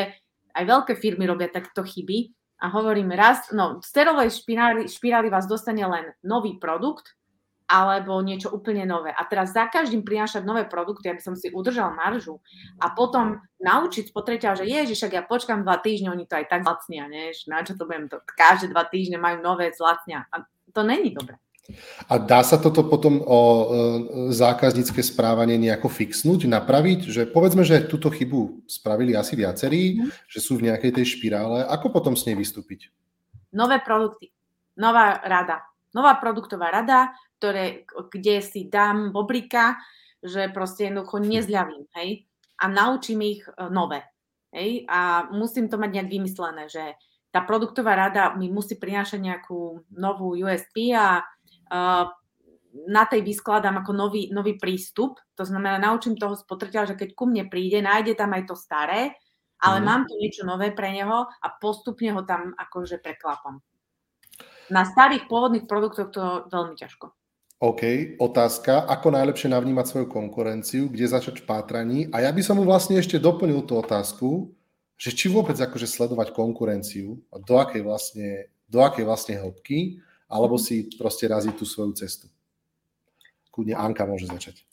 aj veľké firmy robia takto chyby a hovorím raz, no z terovej špirály, špirály vás dostane len nový produkt alebo niečo úplne nové. A teraz za každým prinášať nové produkty, aby som si udržal maržu a potom naučiť spotrebiteľa, že ježiš, však ja počkám dva týždne, oni to aj tak zlacnia, nie? na čo to budem, to, každé dva týždne majú nové zlacnia. A to není dobré. A dá sa toto potom o e, zákaznícke správanie nejako fixnúť, napraviť? Že povedzme, že túto chybu spravili asi viacerí, mm. že sú v nejakej tej špirále. Ako potom s nej vystúpiť? Nové produkty. Nová rada. Nová produktová rada, ktoré, kde si dám bobrika, že proste jednoducho nezľavím, hej? A naučím ich e, nové. Hej? A musím to mať nejak vymyslené, že tá produktová rada mi musí prinášať nejakú novú USP a na tej vyskladám ako nový, nový prístup. To znamená, naučím toho spotrebiteľa, že keď ku mne príde, nájde tam aj to staré, ale mm. mám tu niečo nové pre neho a postupne ho tam akože preklapam. Na starých pôvodných produktoch to veľmi ťažko. OK, otázka, ako najlepšie navnímať svoju konkurenciu, kde začať v pátraní. A ja by som mu vlastne ešte doplnil tú otázku, že či vôbec akože sledovať konkurenciu a do akej vlastne, do akej vlastne hĺbky alebo si proste razí tú svoju cestu. Kudne Anka môže začať.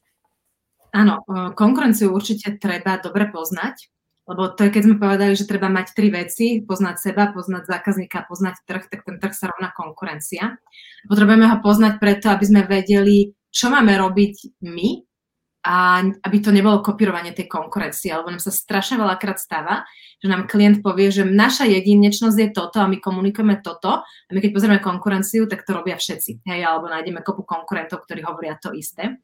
Áno, konkurenciu určite treba dobre poznať, lebo to je, keď sme povedali, že treba mať tri veci, poznať seba, poznať zákazníka, poznať trh, tak ten trh sa rovná konkurencia. Potrebujeme ho poznať preto, aby sme vedeli, čo máme robiť my, a aby to nebolo kopírovanie tej konkurencie, alebo nám sa strašne veľakrát stáva, že nám klient povie, že naša jedinečnosť je toto a my komunikujeme toto a my keď pozrieme konkurenciu, tak to robia všetci, hej, alebo nájdeme kopu konkurentov, ktorí hovoria to isté.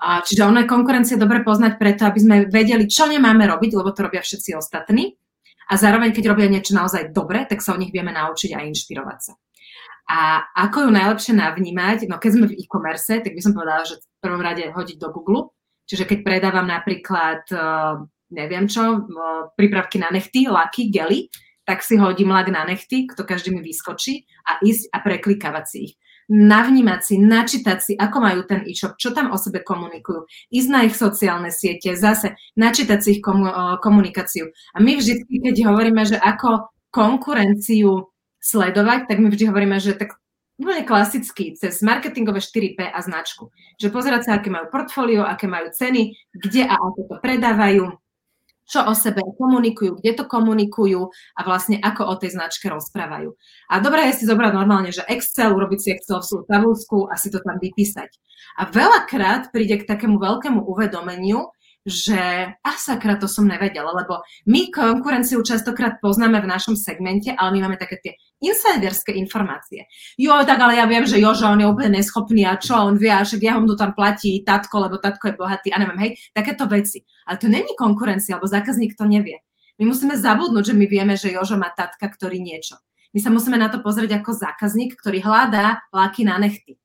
A, čiže ono je konkurencia dobre poznať preto, aby sme vedeli, čo nemáme robiť, lebo to robia všetci ostatní. A zároveň, keď robia niečo naozaj dobre, tak sa o nich vieme naučiť a inšpirovať sa. A ako ju najlepšie navnímať? No keď sme v e-commerce, tak by som povedala, že v prvom rade hodiť do Google, Čiže keď predávam napríklad, eh, neviem čo, eh, prípravky na nechty, laky, gely, tak si hodím lak na nechty, to každý mi vyskočí a ísť a preklikávať si ich. Navnímať si, načítať si, ako majú ten e-shop, čo tam o sebe komunikujú, ísť na ich sociálne siete, zase načítať si ich eh, komunikáciu. A my vždy, keď hovoríme, že ako konkurenciu sledovať, tak my vždy hovoríme, že tak úplne klasicky, cez marketingové 4P a značku. Že pozerať sa, aké majú portfólio, aké majú ceny, kde a ako to predávajú, čo o sebe komunikujú, kde to komunikujú a vlastne ako o tej značke rozprávajú. A dobré je si zobrať normálne, že Excel, urobiť si Excelovskú tabulku a si to tam vypísať. A veľakrát príde k takému veľkému uvedomeniu, že a sakra, to som nevedela, lebo my konkurenciu častokrát poznáme v našom segmente, ale my máme také tie insiderské informácie. Jo, tak ale ja viem, že Jožo, on je úplne neschopný a čo, on vie, a však ja mu tam platí tatko, lebo tatko je bohatý a neviem, hej, takéto veci. Ale to není konkurencia, lebo zákazník to nevie. My musíme zabudnúť, že my vieme, že Jožo má tatka, ktorý niečo. My sa musíme na to pozrieť ako zákazník, ktorý hľadá láky na nechty.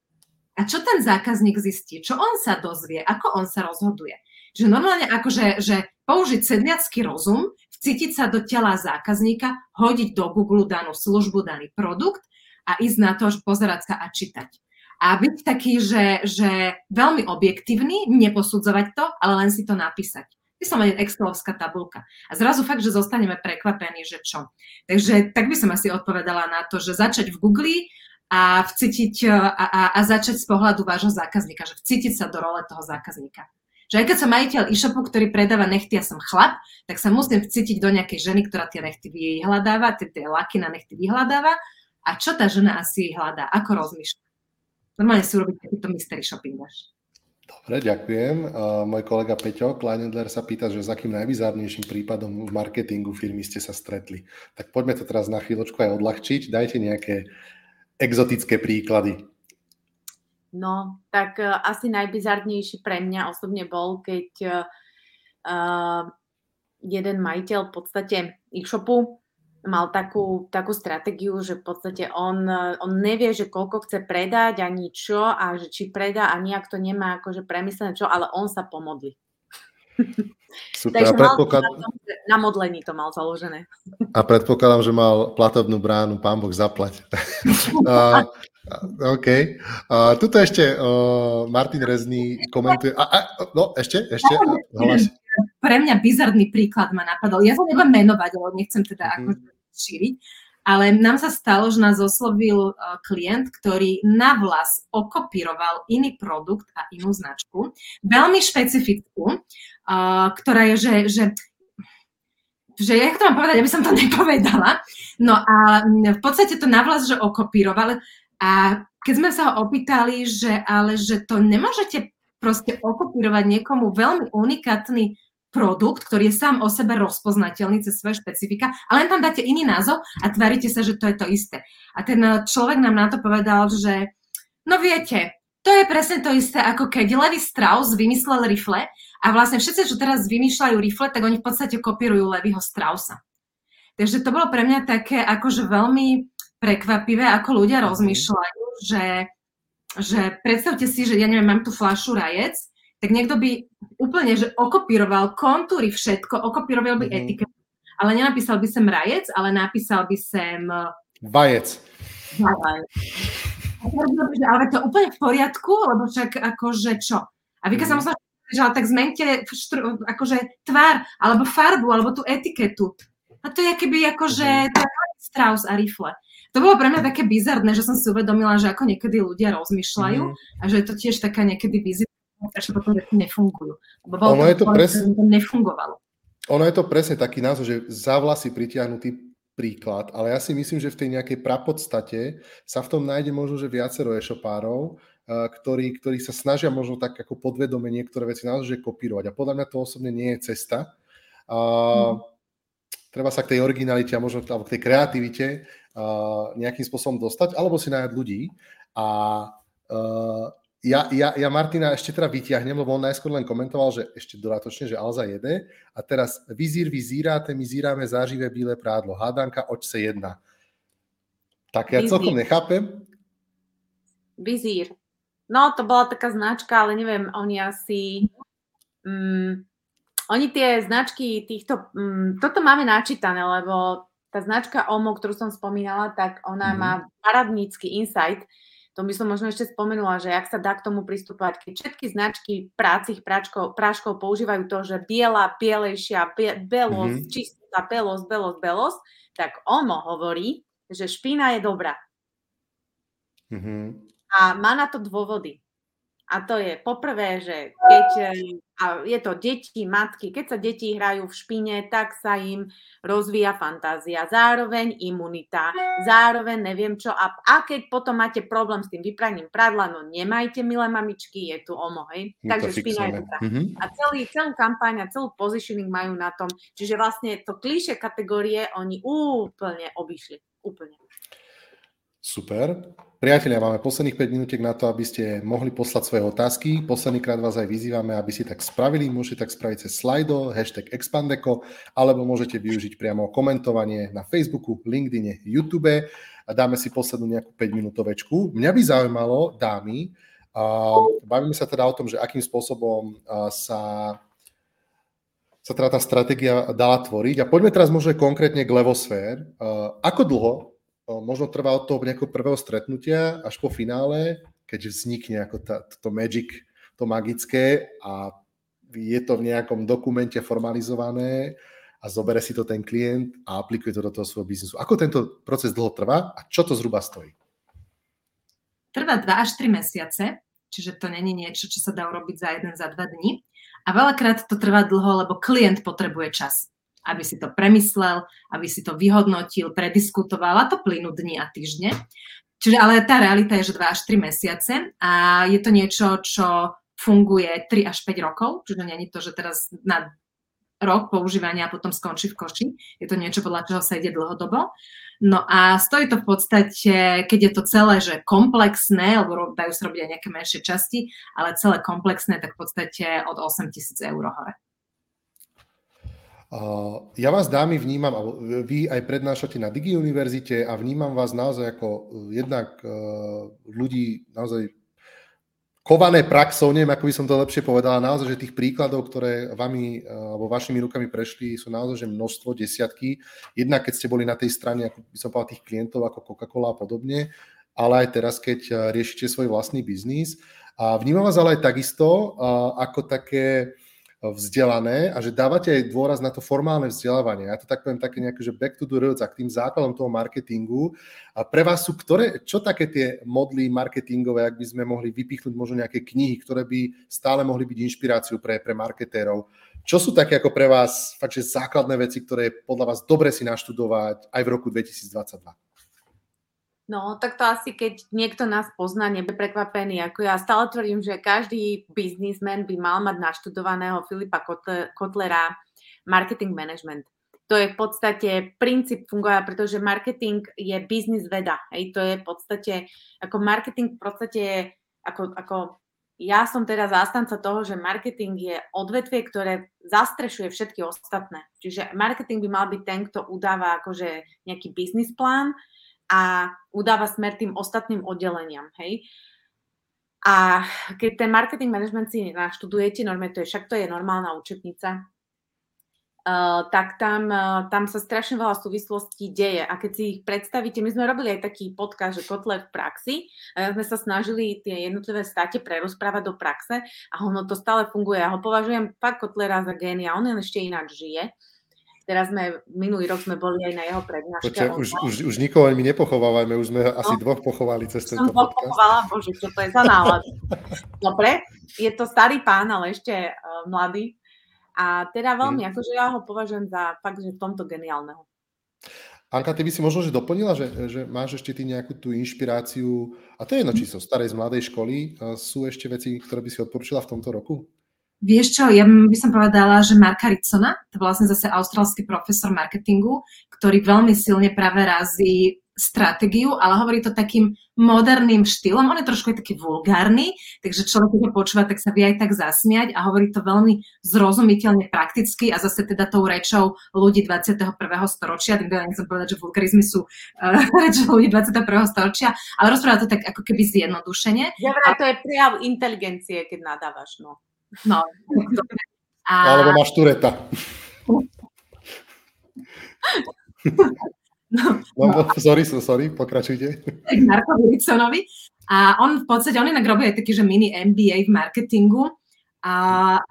A čo ten zákazník zistí? Čo on sa dozvie? Ako on sa rozhoduje? Že normálne akože že použiť sedliacký rozum, vcítiť sa do tela zákazníka, hodiť do Google danú službu, daný produkt a ísť na to, pozerať sa a čítať. A byť taký, že, že veľmi objektívny, neposudzovať to, ale len si to napísať. By som len Excelovská tabulka. A zrazu fakt, že zostaneme prekvapení, že čo. Takže tak by som asi odpovedala na to, že začať v Google a vcítiť a, a, a začať z pohľadu vášho zákazníka, že vcítiť sa do role toho zákazníka že aj keď som majiteľ e-shopu, ktorý predáva nechty, ja som chlap, tak sa musím vcítiť do nejakej ženy, ktorá tie nechty vyhľadáva, tie, tie laky na nechty vyhľadáva a čo tá žena asi hľadá, ako rozmýšľa. Normálne si urobiť takýto mystery shopping až. Dobre, ďakujem. Uh, môj kolega Peťo Kleinendler sa pýta, že s akým najbizárnejším prípadom v marketingu firmy ste sa stretli. Tak poďme to teraz na chvíľočku aj odľahčiť. Dajte nejaké exotické príklady. No, tak uh, asi najbizarnejší pre mňa osobne bol, keď uh, jeden majiteľ v podstate e-shopu mal takú, takú stratégiu, že v podstate on, on nevie, že koľko chce predať ani čo a že či predá a nejak to nemá akože premyslené čo, ale on sa pomodli. Super. Takže a predpoklad... na modlení to mal založené. A predpokladám, že mal platovnú bránu, pán Boh zaplať. uh, OK. Uh, tuto ešte uh, Martin Rezný komentuje. A, a, no, ešte, ešte. Hlas pre mňa bizarný príklad ma napadol. Ja sa nebudem menovať, ale nechcem teda mm-hmm. ako šíriť. Ale nám sa stalo, že nás oslovil uh, klient, ktorý na vlas okopíroval iný produkt a inú značku, veľmi špecifickú, uh, ktorá je, že, že že jak to mám povedať, aby som to nepovedala. No a v podstate to navlas, že okopíroval a keď sme sa ho opýtali, že ale že to nemôžete proste okopírovať niekomu veľmi unikátny produkt, ktorý je sám o sebe rozpoznateľný cez svoje špecifika a len tam dáte iný názov a tvárite sa, že to je to isté. A ten eh, človek nám na to povedal, že no viete, to je presne to isté, ako keď Levi Strauss vymyslel rifle a vlastne všetci, čo teraz vymýšľajú rifle, tak oni v podstate kopírujú Levyho Straussa. Takže to bolo pre mňa také akože veľmi prekvapivé, ako ľudia rozmýšľajú, že, že predstavte si, že ja neviem, mám tu flašu rajec tak niekto by úplne, že okopíroval kontúry, všetko, okopíroval by mm-hmm. etiketu, ale nenapísal by sem rajec, ale napísal by sem... Eh, Vajec. Vajec. Ale to je úplne v poriadku, lebo však akože čo? A vy keď mm. sa musíte že ale tak zmente štru, akože tvár, alebo farbu, alebo tú etiketu. A to je keby akože mm. Strauss a rifle. To bolo pre mňa také bizarné, že som si uvedomila, že ako niekedy ľudia rozmýšľajú mm. a že je to tiež taká niekedy vizita prečo potom nefungujú. Lebo ono je to presne, nefungovalo. Ono je to presne taký názor, že za vlasy pritiahnutý príklad, ale ja si myslím, že v tej nejakej prapodstate sa v tom nájde možno, že viacero e-shopárov, eh, ktorí, ktorí sa snažia možno tak ako podvedome niektoré veci naozaj kopírovať. A podľa mňa to osobne nie je cesta. A, hmm. Treba sa k tej originalite a možno alebo k tej kreativite uh, nejakým spôsobom dostať, alebo si nájať ľudí. A uh, ja, ja, ja Martina ešte teda vyťahnem, lebo on najskôr len komentoval, že ešte dodatočne, že Alza jede. A teraz vizír vyzíráte, my zíráme záživé bílé prádlo. Hádanka, oč se jedna. Tak ja Vizír. celkom nechápem. Vizír. No, to bola taká značka, ale neviem, oni asi... Mm, oni tie značky týchto... Mm, toto máme načítané, lebo tá značka OMO, ktorú som spomínala, tak ona mm-hmm. má paradnícky insight, to by som možno ešte spomenula, že ak sa dá k tomu pristúpať, keď všetky značky prácich práčkov, práškov používajú to, že biela, bielejšia, be, belosť, mm-hmm. čistá, belosť, belosť, belosť, tak OMO hovorí, že špína je dobrá. Mm-hmm. A má na to dôvody. A to je poprvé, že keď a je to deti, matky, keď sa deti hrajú v špine, tak sa im rozvíja fantázia, zároveň imunita, zároveň neviem čo. A, a keď potom máte problém s tým vypraním pradla, no nemajte, milé mamičky, je tu omo, hej. Takže špina je Mm-hmm. A celý, celú kampaň a celú positioning majú na tom. Čiže vlastne to klíše kategórie oni úplne obišli. Úplne. Super. Priatelia, máme posledných 5 minútiek na to, aby ste mohli poslať svoje otázky. Posledný krát vás aj vyzývame, aby ste tak spravili. Môžete tak spraviť cez Slido, hashtag Expandeco, alebo môžete využiť priamo komentovanie na Facebooku, LinkedIne, YouTube a dáme si poslednú nejakú 5-minútovečku. Mňa by zaujímalo, dámy, bavíme sa teda o tom, že akým spôsobom sa sa teda tá stratégia dala tvoriť. A poďme teraz možno konkrétne k Levosfér. Ako dlho možno trvá od toho nejakého prvého stretnutia až po finále, keď vznikne ako tá, to magic, to magické a je to v nejakom dokumente formalizované a zobere si to ten klient a aplikuje to do toho svojho biznisu. Ako tento proces dlho trvá a čo to zhruba stojí? Trvá 2 až 3 mesiace, čiže to není niečo, čo sa dá urobiť za jeden, za dva dní. A veľakrát to trvá dlho, lebo klient potrebuje čas aby si to premyslel, aby si to vyhodnotil, prediskutoval a to plynú dni a týždne. Čiže ale tá realita je, že 2 až 3 mesiace a je to niečo, čo funguje 3 až 5 rokov, čiže je to, že teraz na rok používania a potom skončí v koši. Je to niečo, podľa čoho sa ide dlhodobo. No a stojí to v podstate, keď je to celé, že komplexné, alebo dajú sa robiť aj nejaké menšie časti, ale celé komplexné, tak v podstate od 8 tisíc eur hore. Ja vás dámy vnímam, alebo vy aj prednášate na Digi univerzite a vnímam vás naozaj ako jednak ľudí naozaj kované praxou, neviem, ako by som to lepšie povedal, naozaj, že tých príkladov, ktoré vami alebo vašimi rukami prešli, sú naozaj že množstvo, desiatky. Jednak keď ste boli na tej strane, ako by som povedal, tých klientov ako Coca-Cola a podobne, ale aj teraz, keď riešite svoj vlastný biznis. A vnímam vás ale aj takisto ako také vzdelané a že dávate aj dôraz na to formálne vzdelávanie. Ja to tak poviem také nejaké, že back to the roots a k tým základom toho marketingu. A pre vás sú ktoré, čo také tie modly marketingové, ak by sme mohli vypichnúť možno nejaké knihy, ktoré by stále mohli byť inšpiráciou pre, pre marketérov. Čo sú také ako pre vás fakt, že základné veci, ktoré podľa vás dobre si naštudovať aj v roku 2022? No, tak to asi, keď niekto nás pozná, nebude prekvapený. Ako ja stále tvrdím, že každý biznismen by mal mať naštudovaného Filipa Kotlera marketing management. To je v podstate princíp fungovania, pretože marketing je biznis veda. Hej, to je v podstate, ako marketing v podstate je, ako, ako ja som teda zástanca toho, že marketing je odvetvie, ktoré zastrešuje všetky ostatné. Čiže marketing by mal byť ten, kto udáva akože nejaký biznis plán, a udáva smer tým ostatným oddeleniam. Hej? A keď ten marketing management si naštudujete, normálne to je, však to je normálna učebnica, Uh, tak tam, uh, tam sa strašne veľa súvislostí deje. A keď si ich predstavíte, my sme robili aj taký podcast, že Kotler v praxi, a sme sa snažili tie jednotlivé státe prerozprávať do praxe a ono to stále funguje. Ja ho považujem fakt Kotlera za génia, on ešte ináč žije. Teraz sme, minulý rok sme boli aj na jeho prednáške. Počkej, už, už, už nikoho my nepochovávame, už sme no, asi dvoch pochovali cez tento podcast. pochovala, bože, čo to je za nálad. Dobre, je to starý pán, ale ešte uh, mladý. A teda veľmi, hmm. akože ja ho považujem za fakt, že v tomto geniálneho. Anka, ty by si možno že doplnila, že, že máš ešte ty nejakú tú inšpiráciu, a to je jedno, či zo starej, z mladej školy, sú ešte veci, ktoré by si odporúčila v tomto roku? Vieš čo, ja by som povedala, že Marka Ritsona, to vlastne zase australský profesor marketingu, ktorý veľmi silne práve razí stratégiu, ale hovorí to takým moderným štýlom. On je trošku aj taký vulgárny, takže človek, keď ho počúva, tak sa vie aj tak zasmiať a hovorí to veľmi zrozumiteľne prakticky a zase teda tou rečou ľudí 21. storočia, tým teda nechcem povedať, že vulgarizmy sú uh, rečou ľudí 21. storočia, ale rozpráva to tak ako keby zjednodušene. Ja vraj, to je prejav inteligencie, keď nadávaš, no. No. A... Alebo máš tureta. No, no, no, sorry, sorry, pokračujte. Markovi Wilsonovi. A on v podstate, on inak robí aj taký, že mini MBA v marketingu a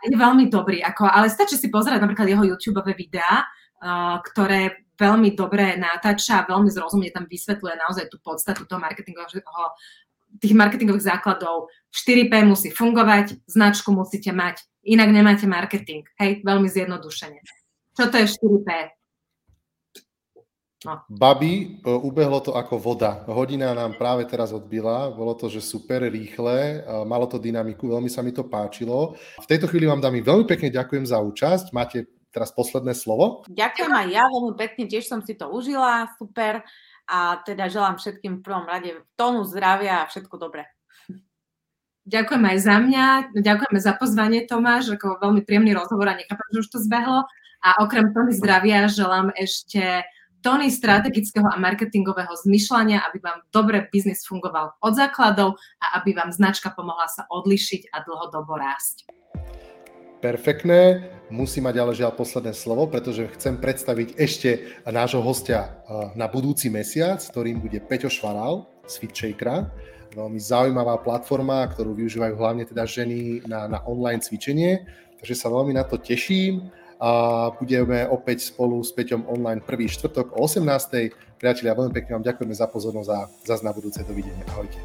je veľmi dobrý. Ako, ale stačí si pozerať napríklad jeho YouTube videá, uh, ktoré veľmi dobre natáča, veľmi zrozumie tam vysvetľuje naozaj tú podstatu toho marketingového tých marketingových základov 4P musí fungovať, značku musíte mať, inak nemáte marketing. Hej, veľmi zjednodušene. Čo to je 4P? No. Babi, e, ubehlo to ako voda. Hodina nám práve teraz odbila, bolo to, že super rýchle, e, malo to dynamiku, veľmi sa mi to páčilo. V tejto chvíli vám dám veľmi pekne ďakujem za účasť. Máte teraz posledné slovo. Ďakujem aj ja, veľmi pekne, tiež som si to užila, super a teda želám všetkým v prvom rade tónu zdravia a všetko dobré. Ďakujem aj za mňa, ďakujeme za pozvanie Tomáš, ako veľmi príjemný rozhovor a nechápam, že už to zbehlo. A okrem tóny zdravia želám ešte tóny strategického a marketingového zmyšľania, aby vám dobre biznis fungoval od základov a aby vám značka pomohla sa odlišiť a dlhodobo rásť. Perfektné. Musím mať ale žiaľ posledné slovo, pretože chcem predstaviť ešte nášho hostia na budúci mesiac, ktorým bude Peťo Švaral z FitShakera. Veľmi zaujímavá platforma, ktorú využívajú hlavne teda ženy na, na online cvičenie. Takže sa veľmi na to teším a budeme opäť spolu s Peťom online prvý štvrtok o 18. Priatelia, veľmi pekne vám ďakujeme za pozornosť a zase na budúce dovidenia. Ahojte.